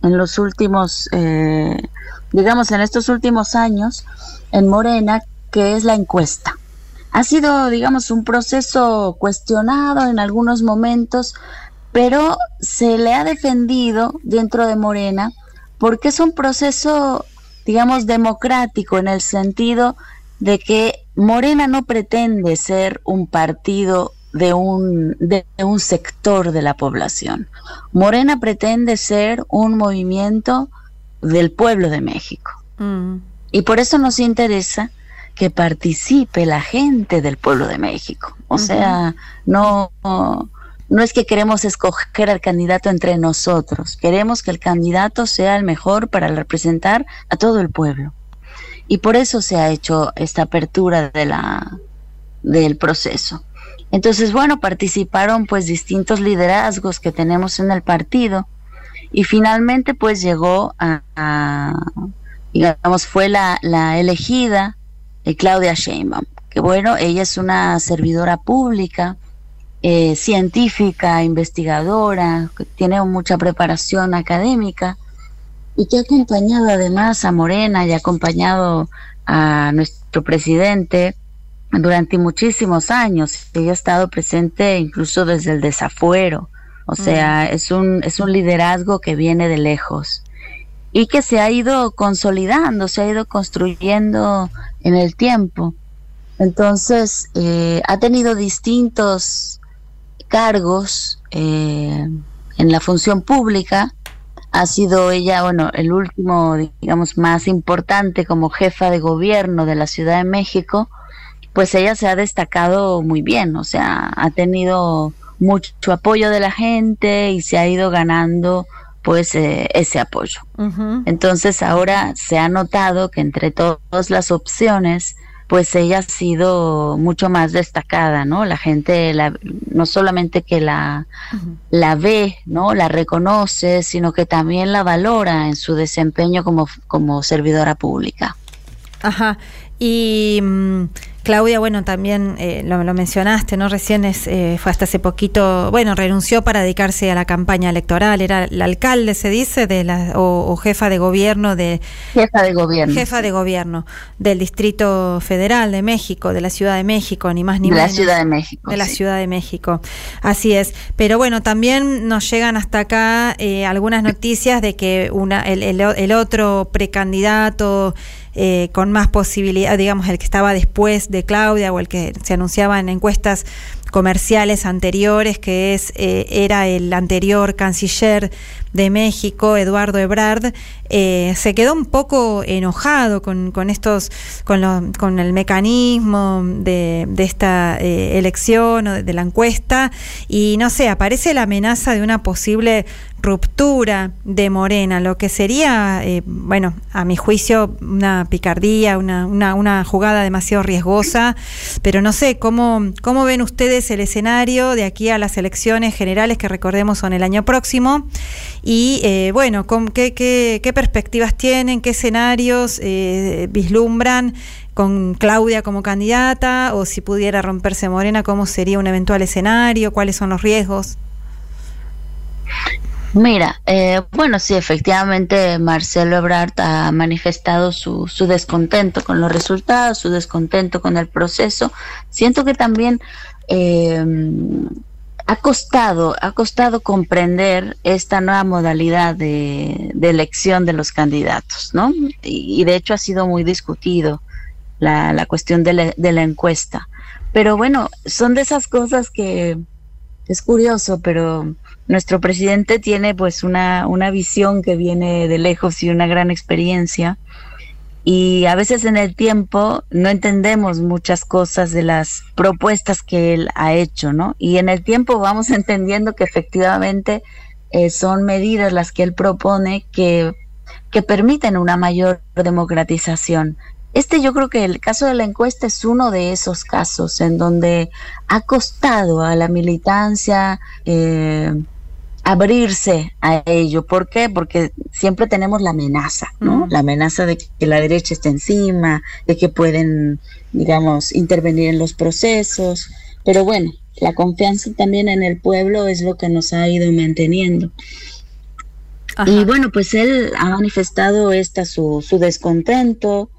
en los últimos, eh, digamos, en estos últimos años en Morena, que es la encuesta. Ha sido, digamos, un proceso cuestionado en algunos momentos, pero se le ha defendido dentro de Morena porque es un proceso, digamos, democrático en el sentido de que Morena no pretende ser un partido de un, de, un sector de la población. Morena pretende ser un movimiento del pueblo de México. Mm. Y por eso nos interesa que participe la gente del pueblo de México. O sea, no, no es que queremos escoger al candidato entre nosotros, queremos que el candidato sea el mejor para representar a todo el pueblo. Y por eso se ha hecho esta apertura de la, del proceso. Entonces, bueno, participaron pues distintos liderazgos que tenemos en el partido y finalmente pues llegó a, digamos, fue la, elegida eh, Claudia Sheinbaum, que bueno, ella es una servidora pública, eh, científica, investigadora, que tiene mucha preparación académica y que ha acompañado además a Morena y ha acompañado a nuestro presidente durante muchísimos años. Ella ha estado presente incluso desde el desafuero. O sea, es, un, es un liderazgo que viene de lejos y que se ha ido consolidando, se ha ido construyendo en el tiempo. Entonces, eh, ha tenido distintos cargos eh, en la función pública. Ha sido ella, bueno, el último, digamos, más importante como jefa de gobierno de la Ciudad de México pues ella se ha destacado muy bien, o sea, ha tenido mucho apoyo de la gente y se ha ido ganando pues eh, ese apoyo. Entonces ahora se ha notado que entre todas las opciones, pues ella ha sido mucho más destacada, ¿no? La gente la, no solamente que la, la ve, ¿no? La reconoce, sino que también la valora en su desempeño como, como servidora pública. Ajá. Y mm, Claudia, bueno, también eh, lo, mencionaste, ¿no? Recién es, eh, fue hasta hace poquito, bueno, renunció para dedicarse a la campaña electoral. Era la alcalde, se dice, de la, o, jefa de gobierno de... Jefa de gobierno. Jefa de gobierno del Distrito Federal de México, de la Ciudad de México, ni más ni menos. De la Ciudad de México. De la Ciudad de México. Así es. Pero bueno, también nos llegan hasta acá eh, algunas noticias de que una, el, el otro precandidato eh, con más posibilidad, digamos, el que estaba después de Claudia o el que se anunciaba en encuestas comerciales anteriores, que es eh, era el anterior canciller de México, Eduardo Ebrard, eh, se quedó un poco enojado con, con estos, con, con el mecanismo de, de esta eh, elección o de, la encuesta, y no sé, aparece la amenaza de una posible ruptura de Morena, lo que sería, eh, bueno, a mi juicio, una picardía, una, una, una, jugada demasiado riesgosa, pero no sé, ¿cómo, ¿cómo ven ustedes el escenario de aquí a las elecciones generales que recordemos son el año próximo? Y eh, bueno, ¿qué, qué, qué, perspectivas tienen? ¿Qué escenarios eh, vislumbran? con Claudia como candidata o si pudiera romperse Morena, ¿cómo sería un eventual escenario? ¿Cuáles son los riesgos? Mira, eh, bueno, sí, efectivamente Marcelo Ebrard ha manifestado su, su descontento con los resultados, su descontento con el proceso. Siento que también eh, ha costado, ha costado comprender esta nueva modalidad de, elección de los candidatos, ¿no? Y, de hecho ha sido muy discutido la, la cuestión de de la, encuesta. Pero bueno, son de esas cosas que es curioso, pero nuestro presidente tiene pues una, una visión que viene de lejos y una gran experiencia y a veces en el tiempo no entendemos muchas cosas de las propuestas que él ha hecho, ¿no? Y en el tiempo vamos [laughs] entendiendo que efectivamente eh, son medidas las que él propone que, que permiten una mayor democratización. Este yo creo que el caso de la encuesta es uno de esos casos en donde ha costado a la militancia eh, abrirse a ello. ¿Por qué? Porque siempre tenemos la amenaza, ¿no? La amenaza de que la derecha esté encima, de que pueden, digamos, intervenir en los procesos. Pero bueno, la confianza también en el pueblo es lo que nos ha ido manteniendo. Y bueno, pues él ha manifestado esta su, su descontento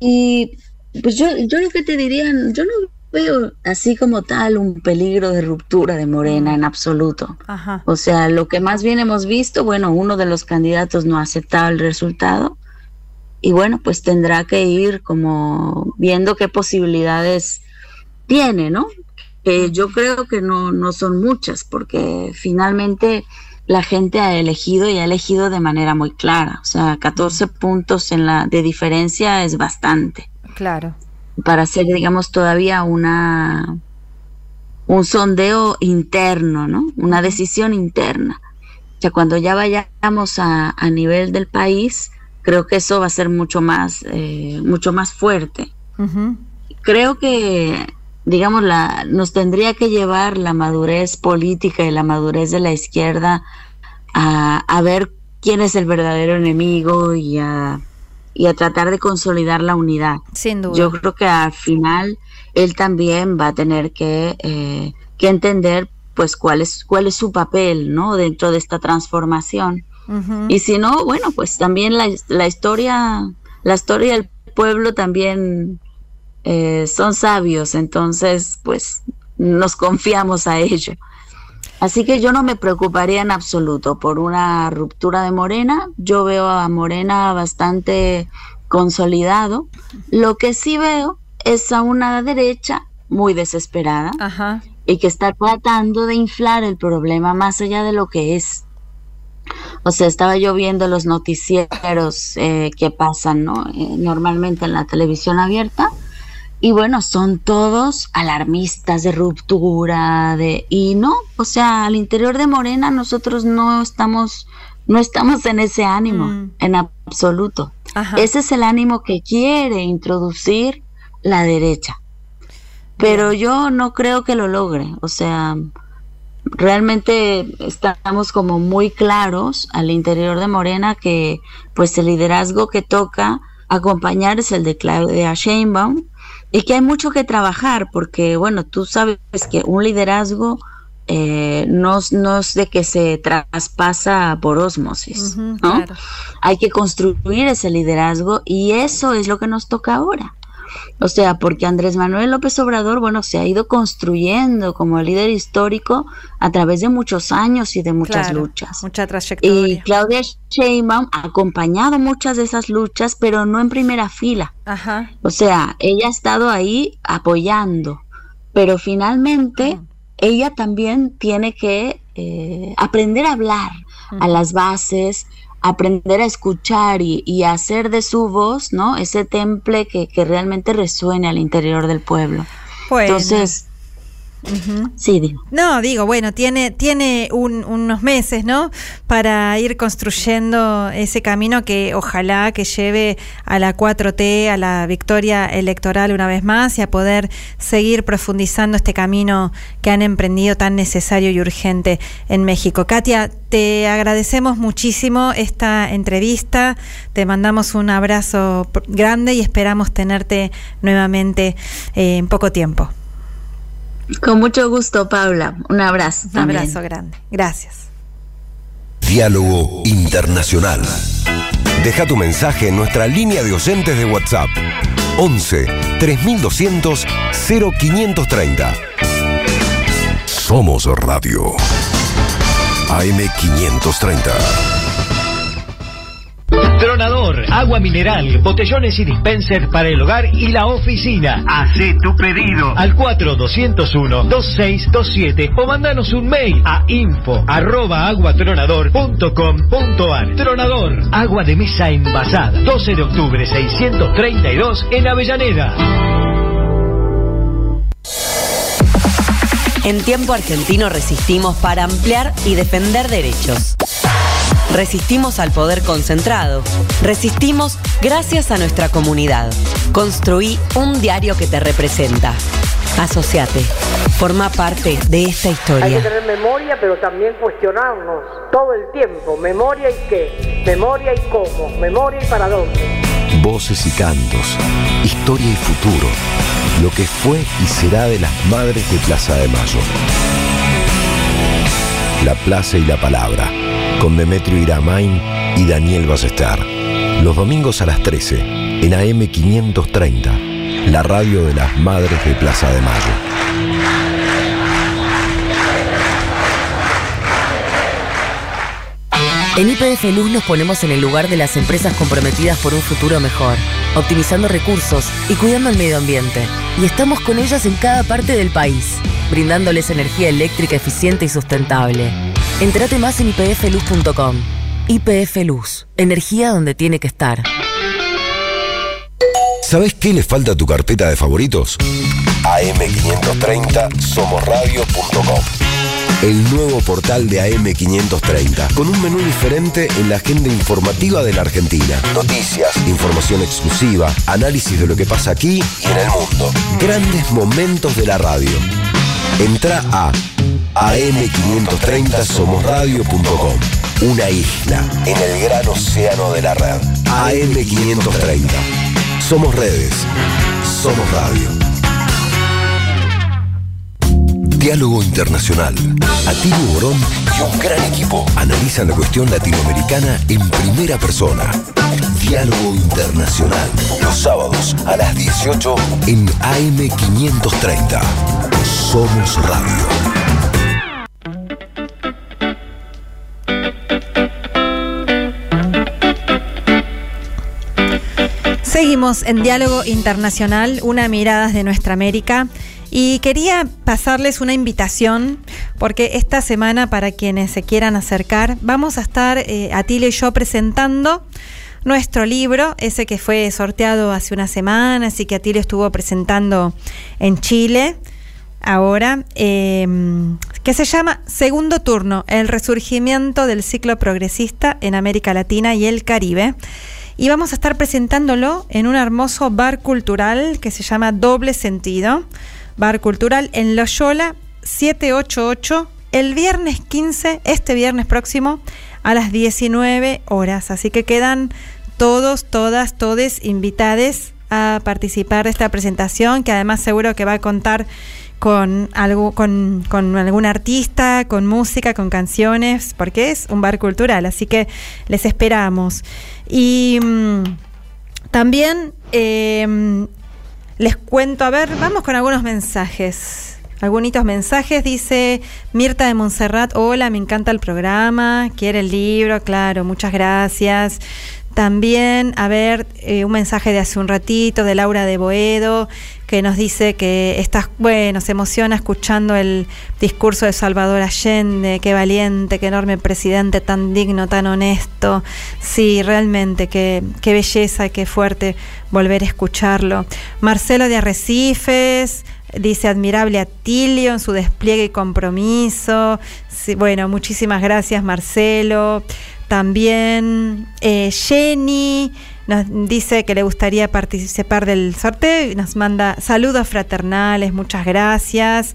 y pues yo, yo lo que te diría, yo no veo así como tal un peligro de ruptura de Morena en absoluto. O sea, lo que más bien hemos visto, bueno, uno de los candidatos no ha aceptado el resultado y bueno, pues tendrá que ir como viendo qué posibilidades tiene, ¿no? Que yo creo que no, no son muchas, porque finalmente la gente ha elegido y ha elegido de manera muy clara. O sea, 14 puntos en la de diferencia es bastante. Claro. Para hacer, digamos, todavía una un sondeo interno, ¿no? Una decisión interna. O sea, cuando ya vayamos a, a nivel del país, creo que eso va a ser mucho más, eh, mucho más fuerte. Creo que digamos, la, nos tendría que llevar la madurez política y la madurez de la izquierda a, a ver quién es el verdadero enemigo y a, y a tratar de consolidar la unidad. Sin duda. Yo creo que al final él también va a tener que, eh, que entender pues cuál es, cuál es su papel, ¿no? Dentro de esta transformación. Y si no, bueno, pues también la, la historia, la historia del pueblo también eh, son sabios, entonces pues nos confiamos a ello. Así que yo no me preocuparía en absoluto por una ruptura de Morena. Yo veo a Morena bastante consolidado. Lo que sí veo es a una derecha muy desesperada y que está tratando de inflar el problema más allá de lo que es. O sea, estaba yo viendo los noticieros eh, que pasan ¿no? Eh, normalmente en la televisión abierta y bueno, son todos alarmistas de ruptura, de y no, o sea, al interior de Morena nosotros no estamos no estamos en ese ánimo Mm. en absoluto. Ese es el ánimo que quiere introducir la derecha. Pero yo no creo que lo logre, o sea, realmente estamos como muy claros al interior de Morena que pues el liderazgo que toca acompañar es el de Claudia Sheinbaum y que hay mucho que trabajar porque bueno tú sabes que un liderazgo eh, no, no es de que se traspasa por osmosis, ¿no? claro. Hay que construir ese liderazgo y eso es lo que nos toca ahora. O sea, porque Andrés Manuel López Obrador, bueno, se ha ido construyendo como líder histórico a través de muchos años y de muchas Claro, luchas. Mucha trayectoria. Y Claudia Sheinbaum ha acompañado muchas de esas luchas, pero no en primera fila. Ajá. O sea, ella ha estado ahí apoyando, pero finalmente ella también tiene que eh, aprender a hablar a las bases, aprender a escuchar y, y hacer de su voz, ¿no? Ese temple que, que realmente resuene al interior del pueblo. Bueno. Entonces, Sí, digo. No, digo, bueno, tiene, tiene un- unos meses, ¿no? Para ir construyendo ese camino que ojalá que lleve a la 4T, a la victoria electoral una vez más y a poder seguir profundizando este camino que han emprendido tan necesario y urgente en México. Katia, te agradecemos muchísimo esta entrevista, te mandamos un abrazo grande y esperamos tenerte nuevamente eh, en poco tiempo. Con mucho gusto, Paula. Un abrazo. Un también. abrazo grande. Gracias. Diálogo Internacional. Deja tu mensaje en nuestra línea de oyentes de WhatsApp. 11 3200 0530. Somos Radio. AM530. Tronador, agua mineral, botellones y dispensers para el hogar y la oficina. Hacé tu pedido al 4201-2627 o mandanos un mail a info arroba aguatronador.com.ar. Tronador, agua de mesa envasada. 12 de octubre 632 en Avellaneda. En tiempo argentino resistimos para ampliar y defender derechos. Resistimos al poder concentrado. Resistimos gracias a nuestra comunidad. Construí un diario que te representa. Asociate. Forma parte de esta Hay que historia. tener memoria, pero también cuestionarnos todo el tiempo. ¿Memoria y qué? ¿Memoria y cómo? ¿Memoria y para dónde? Voces y cantos, historia y futuro, lo que fue y será de las madres de Plaza de Mayo. La Plaza y la Palabra, con Demetrio Iramain y Daniel Ballester. Los domingos a las 13, en AM 530, la radio de las madres de Plaza de Mayo. En IPF Luz nos ponemos en el lugar de las empresas comprometidas por un futuro mejor, optimizando recursos y cuidando el medio ambiente. Y estamos con ellas en cada parte del país, brindándoles energía eléctrica eficiente y sustentable. Entrate más en ipfluz.com. IPF Luz, energía donde tiene que estar. ¿Sabes qué le falta a tu carpeta de favoritos? AM530 somosradio.com el nuevo portal de AM530, con un menú diferente en la agenda informativa de la Argentina. Noticias, información exclusiva, análisis de lo que pasa aquí y en el mundo. Grandes momentos de la radio. Entra a am530somosradio.com. Una isla en el gran océano de la red. AM530. Somos redes. Somos radio. Diálogo Internacional. Atilio Borón y un gran equipo analizan la cuestión latinoamericana en primera persona. Diálogo Internacional. Los sábados a las 18 en AM530. Somos Radio. Seguimos en Diálogo Internacional, una mirada de nuestra América. Y quería pasarles una invitación, porque esta semana, para quienes se quieran acercar, vamos a estar, eh, Atilio y yo, presentando nuestro libro, ese que fue sorteado hace unas semanas y que Atilio estuvo presentando en Chile, ahora, eh, que se llama Segundo Turno, el resurgimiento del ciclo progresista en América Latina y el Caribe. Y vamos a estar presentándolo en un hermoso bar cultural que se llama Doble Sentido. Bar Cultural en Loyola 788 el viernes 15, este viernes próximo, a las 19 horas. Así que quedan todos, todas, todes invitades a participar de esta presentación, que además seguro que va a contar con algo, con, con algún artista, con música, con canciones, porque es un bar cultural, así que les esperamos. Y mm, también eh, les cuento, a ver, vamos con algunos mensajes. Algunos mensajes, dice Mirta de Montserrat, hola, me encanta el programa, quiere el libro, claro, muchas gracias. También, a ver, eh, un mensaje de hace un ratito de Laura de Boedo, que nos dice que está, bueno, se emociona escuchando el discurso de Salvador Allende, qué valiente, qué enorme presidente, tan digno, tan honesto. Sí, realmente, qué, qué belleza, qué fuerte volver a escucharlo. Marcelo de Arrecifes, dice admirable Atilio en su despliegue y compromiso. Sí, bueno, muchísimas gracias Marcelo. También eh, Jenny nos dice que le gustaría participar del sorteo y nos manda saludos fraternales, muchas gracias.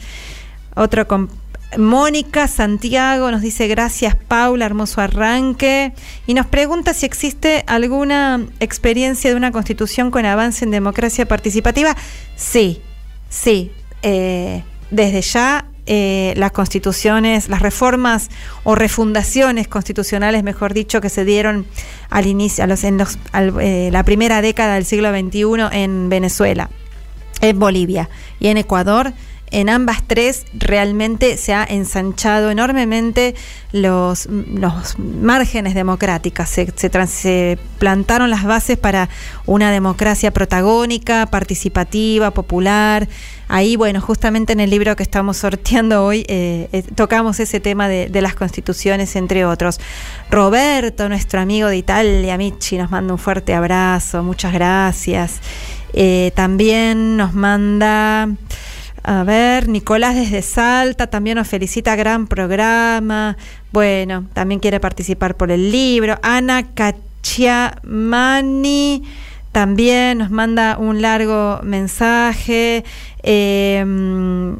Otro con Mónica Santiago nos dice gracias Paula, hermoso arranque. Y nos pregunta si existe alguna experiencia de una constitución con avance en democracia participativa. Sí, sí. eh, desde ya eh, las constituciones, las reformas o refundaciones constitucionales, mejor dicho, que se dieron al inicio, a los, en los, al, eh, la primera década del siglo XXI en Venezuela, en Bolivia y en Ecuador. En ambas tres realmente se ha ensanchado enormemente los, los márgenes democráticos. Se, se, plantaron las bases para una democracia protagónica, participativa, popular. Ahí, bueno, justamente en el libro que estamos sorteando hoy, eh, eh, tocamos ese tema de, de, las constituciones, entre otros. Roberto, nuestro amigo de Italia, Michi, nos manda un fuerte abrazo, muchas gracias. Eh, también nos manda... A ver, Nicolás desde Salta también nos felicita, gran programa. Bueno, también quiere participar por el libro. Ana Cachiamani también nos manda un largo mensaje, eh,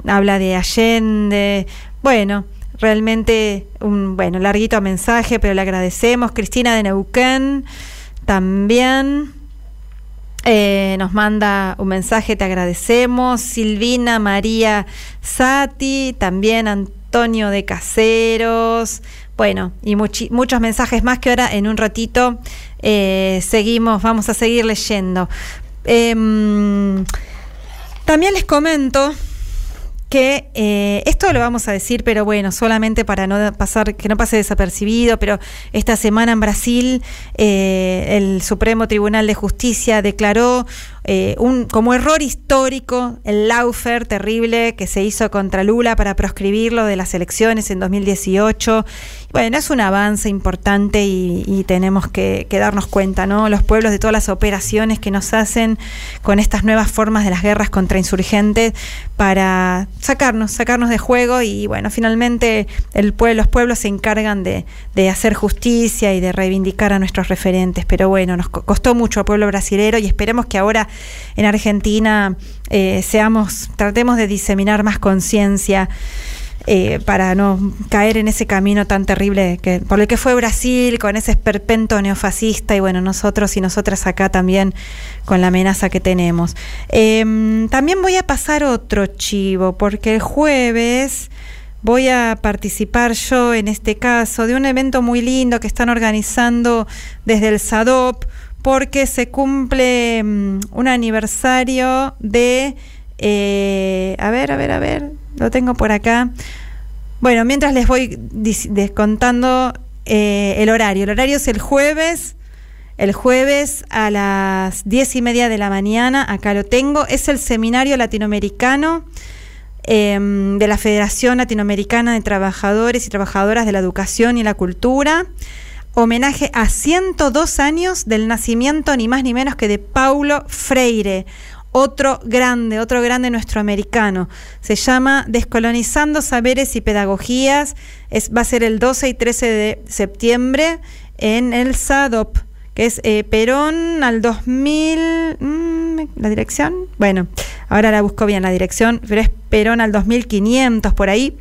habla de Allende. Bueno, realmente un bueno, larguito mensaje, pero le agradecemos. Cristina de Neuquén también. Eh, nos manda un mensaje, te agradecemos. Silvina María Sati, también Antonio de Caseros. Bueno, y muchos mensajes más que ahora en un ratito eh, seguimos, vamos a seguir leyendo. Em, también les comento que eh, esto lo vamos a decir, pero bueno, solamente para no pasar, que no pase desapercibido, pero esta semana en Brasil eh, el Supremo Tribunal de Justicia declaró eh, un, como error histórico el laufer terrible que se hizo contra Lula para proscribirlo de las elecciones en 2018. Bueno, es un avance importante y, tenemos que, darnos cuenta, ¿no? Los pueblos de todas las operaciones que nos hacen con estas nuevas formas de las guerras contra insurgentes para sacarnos, sacarnos de juego y bueno, finalmente el pueblo, los pueblos se encargan de, de hacer justicia y de reivindicar a nuestros referentes. Pero bueno, nos costó mucho al pueblo brasilero y esperemos que ahora en Argentina eh, seamos, tratemos de diseminar más conciencia. Eh, para no caer en ese camino tan terrible que, por el que fue Brasil, con ese esperpento neofascista, y bueno, nosotros y nosotras acá también con la amenaza que tenemos. Em, también voy a pasar otro chivo, porque el jueves voy a participar yo en este caso de un evento muy lindo que están organizando desde el SADOP porque se cumple mm, un aniversario de... Eh, a ver, a ver, a ver, lo tengo por acá. Bueno, mientras les voy descontando eh, el horario. El horario es el jueves, el jueves a las diez y media de la mañana, acá lo tengo. Es el seminario latinoamericano em, de la Federación Latinoamericana de Trabajadores y Trabajadoras de la Educación y la Cultura homenaje a 102 años del nacimiento ni más ni menos que de Paulo Freire, otro grande, otro grande nuestro americano. Se llama Descolonizando Saberes y Pedagogías. Es, va a ser el 12 y 13 de septiembre en el SADOP, que es eh, Perón al 2000. Mm, ¿La dirección? Bueno, ahora la busco bien la dirección, pero es Perón al 2500 por ahí.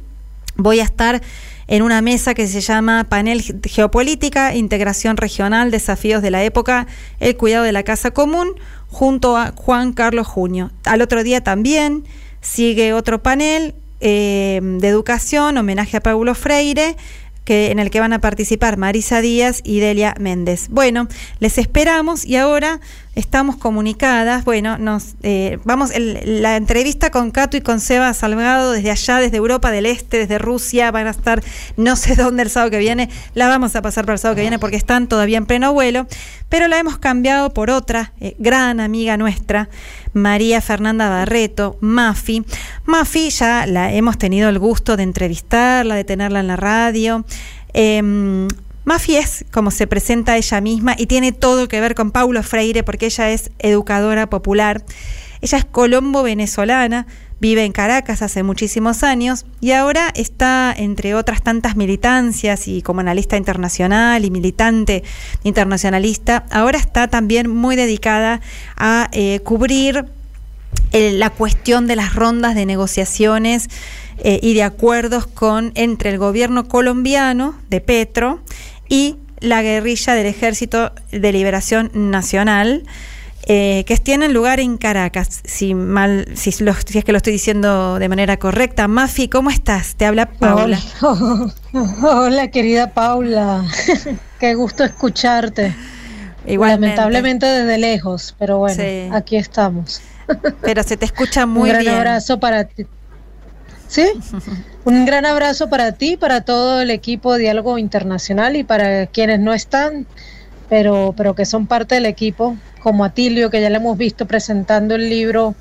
Voy a estar en una mesa que se llama Panel Geopolítica, Integración Regional, Desafíos de la Época, el Cuidado de la Casa Común, junto a Juan Carlos Junio. Al otro día también sigue otro panel eh, de educación, homenaje a Paulo Freire, que, en el que van a participar Marisa Díaz y Delia Méndez. Bueno, les esperamos y ahora estamos comunicadas. Bueno, nos eh, vamos la entrevista con Cato y con Seba Salgado desde allá, desde Europa del Este, desde Rusia, van a estar no sé [laughs] dónde el sábado que viene. La vamos a pasar para el sábado que viene porque están todavía en pleno vuelo, pero la hemos cambiado por otra eh, gran amiga nuestra, María Fernanda Barreto, Mafi. Mafi ya la hemos tenido el gusto de entrevistarla, de tenerla en la radio. Em, Mafi es como se presenta ella misma y tiene todo que ver con Paulo Freire porque ella es educadora popular. Ella es colombo venezolana, vive en Caracas hace muchísimos años y ahora está, entre otras tantas militancias y como analista internacional y militante internacionalista, ahora está también muy dedicada a eh, cubrir eh, la cuestión de las rondas de negociaciones eh, y de acuerdos con entre el gobierno colombiano de Petro y la guerrilla del Ejército de Liberación Nacional. Eh, que tienen lugar en Caracas, si mal, si, si, es que lo estoy diciendo de manera correcta. Mafi, ¿cómo estás? Te habla Paula. [laughs] Hola, querida Paula. [laughs] Qué gusto escucharte. Lamentablemente desde lejos, pero bueno, aquí estamos. Pero se te escucha muy bien. Un gran abrazo para ti. ¿Sí? Un gran abrazo para ti, para todo el equipo de Diálogo Internacional y para quienes no están, pero, pero que son parte del equipo, como Atilio, que ya le hemos visto presentando el libro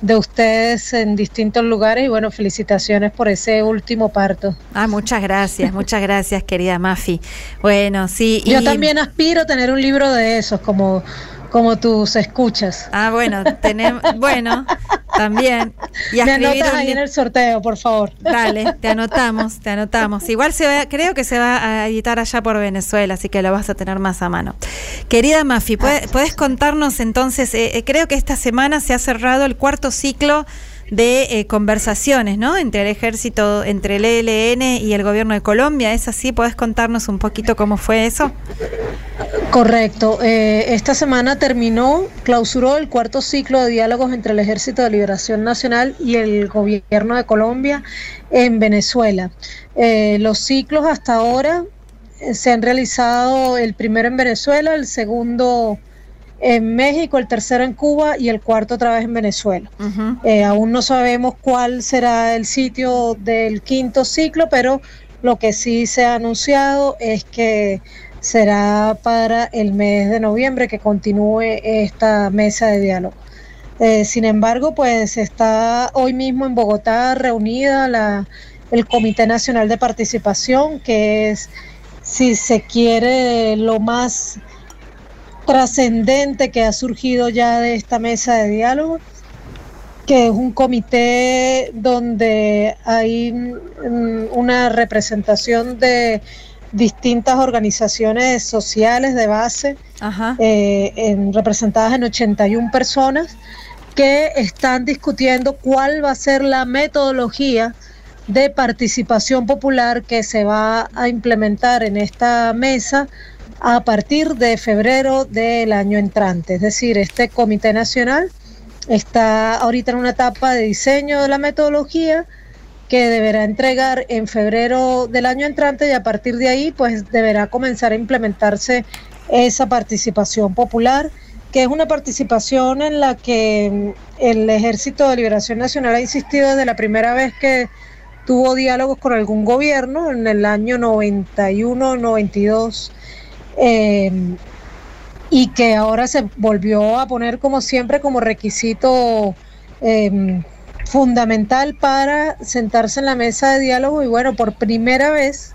de ustedes en distintos lugares y bueno, felicitaciones por ese último parto. Ah, muchas gracias, muchas gracias querida Mafi. Bueno, sí. Yo también aspiro a tener un libro de esos, como como tus escuchas. Ah, bueno, tenemos, bueno, También. Y Me anotas ahí en el sorteo, por favor. Dale, te anotamos, te anotamos. Igual se va, creo que se va a editar allá por Venezuela, así que lo vas a tener más a mano. Querida Mafi, ¿puedes, contarnos entonces? Eh, eh, creo que esta semana se ha cerrado el cuarto ciclo de eh, conversaciones, ¿no? Entre el ejército, entre el ELN y el gobierno de Colombia. ¿Es así? ¿Puedes contarnos un poquito cómo fue eso? Correcto. Eh, esta semana terminó, clausuró el cuarto ciclo de diálogos entre el Ejército de Liberación Nacional y el gobierno de Colombia en Venezuela. Eh, los ciclos hasta ahora se han realizado el primero en Venezuela, el segundo en México, el tercero en Cuba y el cuarto otra vez en Venezuela. Eh, aún no sabemos cuál será el sitio del quinto ciclo, pero lo que sí se ha anunciado es que será para el mes de noviembre que continúe esta mesa de diálogo. Eh, sin embargo, pues está hoy mismo en Bogotá reunida la, el Comité Nacional de Participación, que es, si se quiere, lo más trascendente que ha surgido ya de esta mesa de diálogo, que es un comité donde hay mm, una representación de distintas organizaciones sociales de base, eh, en, representadas en 81 personas, que están discutiendo cuál va a ser la metodología de participación popular que se va a implementar en esta mesa a partir de febrero del año entrante. Es decir, este Comité Nacional está ahorita en una etapa de diseño de la metodología que deberá entregar en febrero del año entrante y a partir de ahí pues deberá comenzar a implementarse esa participación popular, que es una participación en la que el Ejército de Liberación Nacional ha insistido desde la primera vez que tuvo diálogos con algún gobierno en el año 91, 92 Em, y que ahora se volvió a poner como siempre como requisito em, fundamental para sentarse en la mesa de diálogo y bueno, por primera vez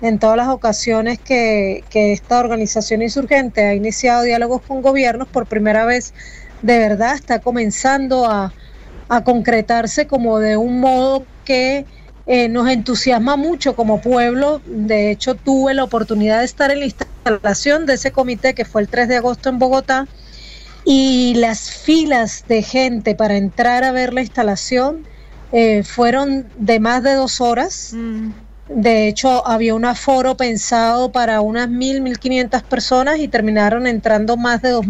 en todas las ocasiones que, esta organización insurgente ha iniciado diálogos con gobiernos, por primera vez de verdad está comenzando a, a concretarse como de un modo que eh, nos entusiasma mucho como pueblo. De hecho, tuve la oportunidad de estar en la instalación de ese comité que fue el 3 de agosto en Bogotá y las filas de gente para entrar a ver la instalación eh, fueron de más de dos horas. Mm. De hecho, había un aforo pensado para unas mil, mil quinientas personas y terminaron entrando más de dos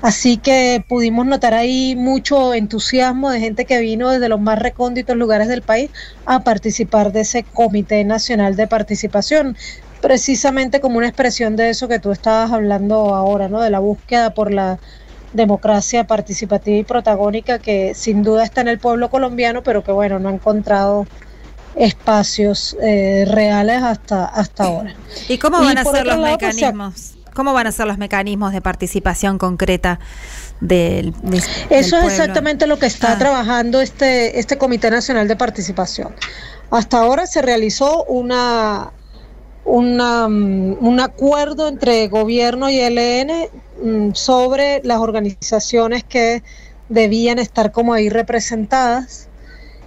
Así que pudimos notar ahí mucho entusiasmo de gente que vino desde los más recónditos lugares del país a participar de ese Comité Nacional de Participación, precisamente como una expresión de eso que tú estabas hablando ahora, ¿no? De la búsqueda por la democracia participativa y protagónica que sin duda está en el pueblo colombiano, pero que bueno, no ha encontrado espacios eh, reales hasta, hasta ahora. ¿Y cómo van a ser los pues, mecanismos? ¿Cómo van a ser los mecanismos de participación concreta del, Eso es exactamente lo que está ah. trabajando este, este Comité Nacional de Participación. Hasta ahora se realizó una, una, mm, un acuerdo entre gobierno y ELN mm, sobre las organizaciones que debían estar como ahí representadas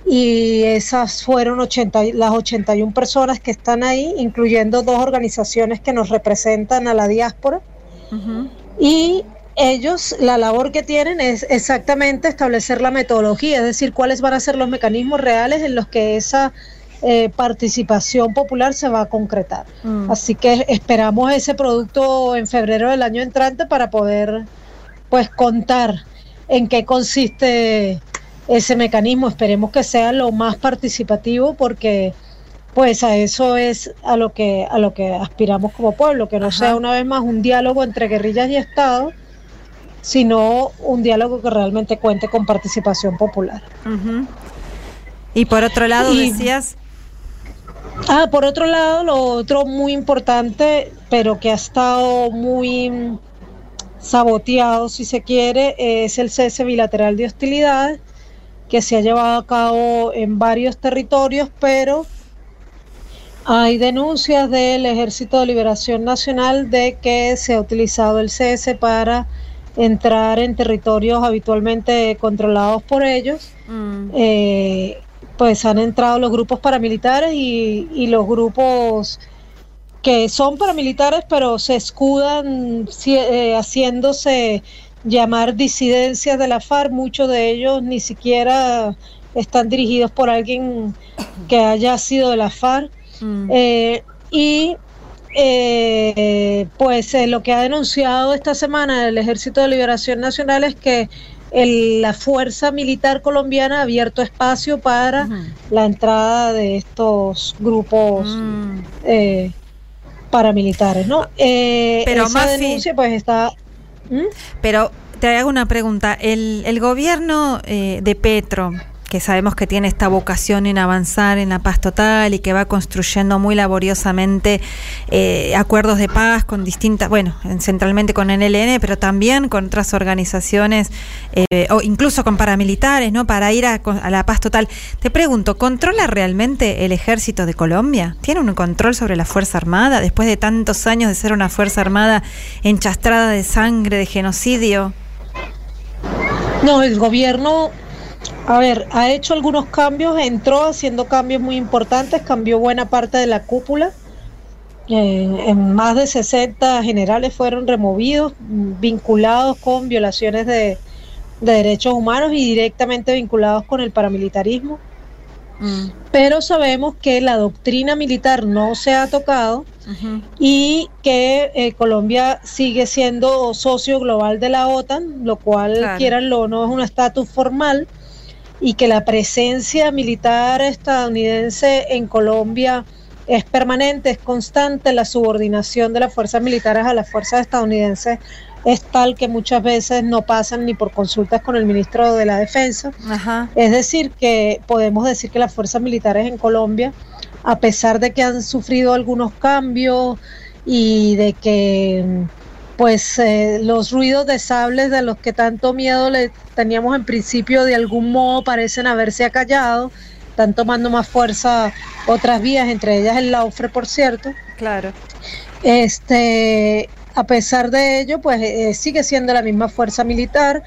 y esas fueron 80, las 81 personas que están ahí, incluyendo dos organizaciones que nos representan a la diáspora. Y ellos, la labor que tienen es exactamente establecer la metodología, es decir, cuáles van a ser los mecanismos reales en los que esa eh, participación popular se va a concretar. Mm. Así que esperamos ese producto en febrero del año entrante para poder pues contar en qué consiste ese mecanismo. Esperemos que sea lo más participativo porque pues a eso es a lo que a lo que aspiramos como pueblo, que no sea una vez más un diálogo entre guerrillas y Estado, sino un diálogo que realmente cuente con participación popular. Y por otro lado decías Ah, por otro lado, lo otro muy importante, pero que ha estado muy saboteado, si se quiere, es el cese bilateral de hostilidades que se ha llevado a cabo en varios territorios, pero hay denuncias del Ejército de Liberación Nacional de que se ha utilizado el cese para entrar en territorios habitualmente controlados por ellos. Mm. Eh, pues han entrado los grupos paramilitares y, y los grupos que son paramilitares pero se escudan eh, haciéndose llamar disidencias de la FARC, muchos de ellos ni siquiera están dirigidos por alguien que haya sido de la FARC. Eh, y eh, pues eh, lo que ha denunciado esta semana el Ejército de Liberación Nacional es que el- la fuerza militar colombiana ha abierto espacio para la entrada de estos grupos eh, paramilitares, ¿no? Pero, esa Mafi- denuncia pues está... Pero te hago una pregunta. El, el gobierno eh, de Petro, que sabemos que tiene esta vocación en avanzar en la paz total y que va construyendo muy laboriosamente eh, acuerdos de paz con distintas, bueno, en- centralmente con el ELN, pero también con otras organizaciones eh, o incluso con paramilitares, ¿no? Para ir a, a la paz total. Te pregunto, ¿controla realmente el ejército de Colombia? ¿Tiene un control sobre la Fuerza Armada después de tantos años de ser una Fuerza Armada enchastrada de sangre, de genocidio? No, el gobierno, a ver, ha hecho algunos cambios, entró haciendo cambios muy importantes, cambió buena parte de la cúpula. Eh, en más de 60 generales fueron removidos, mm, vinculados con violaciones de, de derechos humanos y directamente vinculados con el paramilitarismo. Pero sabemos que la doctrina militar no se ha tocado y que eh, Colombia sigue siendo socio global de la OTAN, lo cual, Claro. quieranlo o no, es un estatus formal, y que la presencia militar estadounidense en Colombia es permanente, es constante, la subordinación de las fuerzas militares a las fuerzas estadounidenses es tal que muchas veces no pasan ni por consultas con el ministro de la Defensa. Es decir, que podemos decir que las fuerzas militares en Colombia, a pesar de que han sufrido algunos cambios y de que pues eh, los ruidos de sables de los que tanto miedo le teníamos en principio de algún modo parecen haberse acallado, están tomando más fuerza otras vías, entre ellas el Laufre, por cierto. Claro. Este, a pesar de ello, pues eh, sigue siendo la misma fuerza militar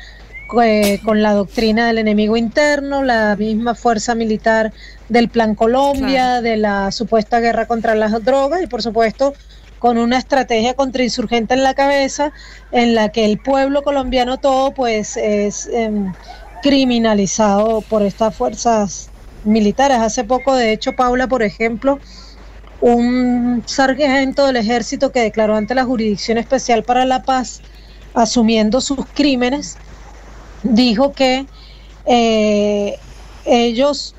eh, con la doctrina del enemigo interno, la misma fuerza militar del Plan Colombia, de la supuesta guerra contra las drogas y por supuesto con una estrategia contrainsurgente en la cabeza en la que el pueblo colombiano todo pues es em, criminalizado por estas fuerzas militares. Hace poco, de hecho, Paula, por ejemplo, un sargento del ejército que declaró ante la Jurisdicción Especial para la Paz, asumiendo sus crímenes, dijo que eh, ellos,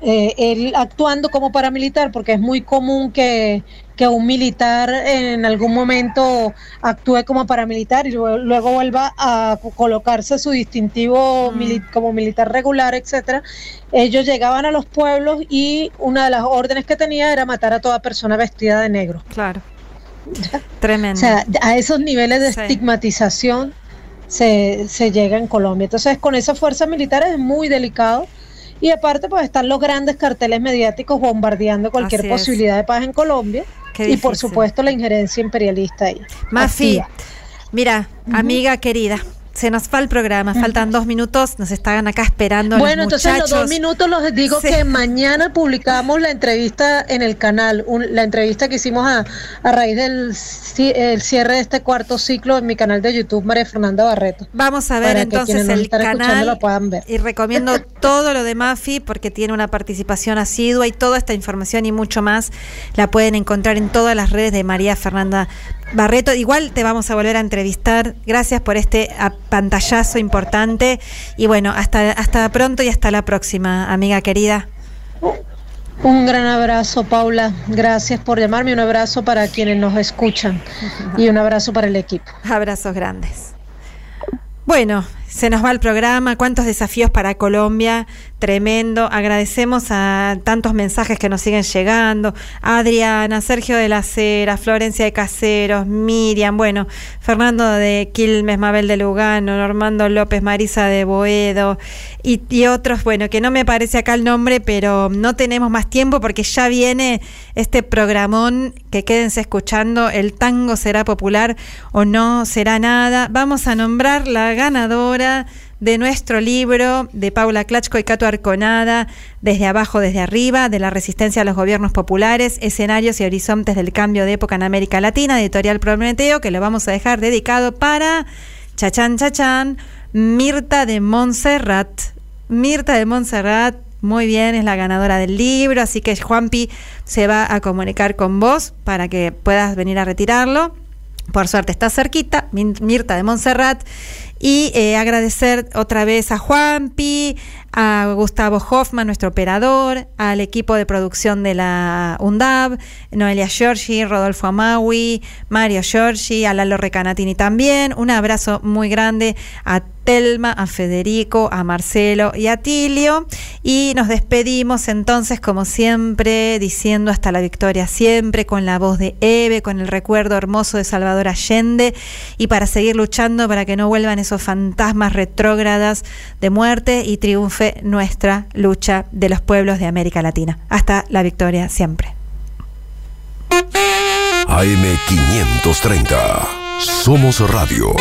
eh, él actuando como paramilitar, porque es muy común que, que un militar en algún momento actúe como paramilitar y luego, luego vuelva a colocarse su distintivo mili- como militar regular, etcétera. Ellos llegaban a los pueblos y una de las órdenes que tenía era matar a toda persona vestida de negro. Claro. Tremendo. O sea, a esos niveles de estigmatización se, se llega en Colombia. Entonces, con esas fuerzas militares es muy delicado. Y aparte, pues están los grandes carteles mediáticos bombardeando cualquier Así es. posibilidad de paz en Colombia. Y por supuesto la injerencia imperialista ahí. Mafi, mira, amiga querida, se nos va el programa, faltan dos minutos, nos están acá esperando. Bueno, los entonces los dos minutos los digo Sí. que mañana publicamos la entrevista en el canal, un- la entrevista que hicimos a, a raíz del ci- el cierre de este cuarto ciclo en mi canal de YouTube, María Fernanda Barreto. Vamos a ver Para entonces el canal lo puedan ver. y recomiendo [laughs] todo lo de Mafi porque tiene una participación asidua y toda esta información y mucho más la pueden encontrar en todas las redes de María Fernanda Barreto. Igual te vamos a volver a entrevistar. Gracias por este pantallazo importante y bueno, hasta hasta pronto y hasta la próxima, amiga querida. Un gran abrazo, Paula. Gracias por llamarme. Un abrazo para quienes nos escuchan y un abrazo para el equipo. Abrazos grandes. Bueno, se nos va el programa, cuántos desafíos para Colombia, tremendo. Agradecemos a tantos mensajes que nos siguen llegando. Adriana, Sergio de la Cera, Florencia de Caseros, Miriam, bueno, Fernando de Quilmes, Mabel de Lugano, Normando López, Marisa de Boedo y, otros, bueno, que no me parece acá el nombre, pero no tenemos más tiempo porque ya viene este programón que quédense escuchando, el tango será popular o no será nada. Vamos a nombrar la ganadora de nuestro libro de Paula Klachko y Cato Arconada, Desde abajo, desde arriba, de la resistencia a los gobiernos populares, escenarios y horizontes del cambio de época en América Latina, editorial Prometeo, que lo vamos a dejar dedicado para Chachán Chachán, Mirta de Montserrat. Mirta de Montserrat, muy bien, es la ganadora del libro, así que Juanpi se va a comunicar con vos para que puedas venir a retirarlo. Por suerte está cerquita, Mirta de Montserrat. Y eh, agradecer otra vez a Juanpi, a Gustavo Hoffman, nuestro operador, al equipo de producción de la UNDAB, Noelia Giorgi, Rodolfo Amawi, Mario Giorgi, a Lalo Recanatini también. Un abrazo muy grande a Telma, a Federico, a Marcelo y a Tilio. Y nos despedimos entonces, como siempre, diciendo hasta la victoria siempre, con la voz de Eve, con el recuerdo hermoso de Salvador Allende, y para seguir luchando para que no vuelvan esos fantasmas retrógradas de muerte y triunfe nuestra lucha de los pueblos de América Latina. Hasta la victoria siempre. AM530. Somos Radio.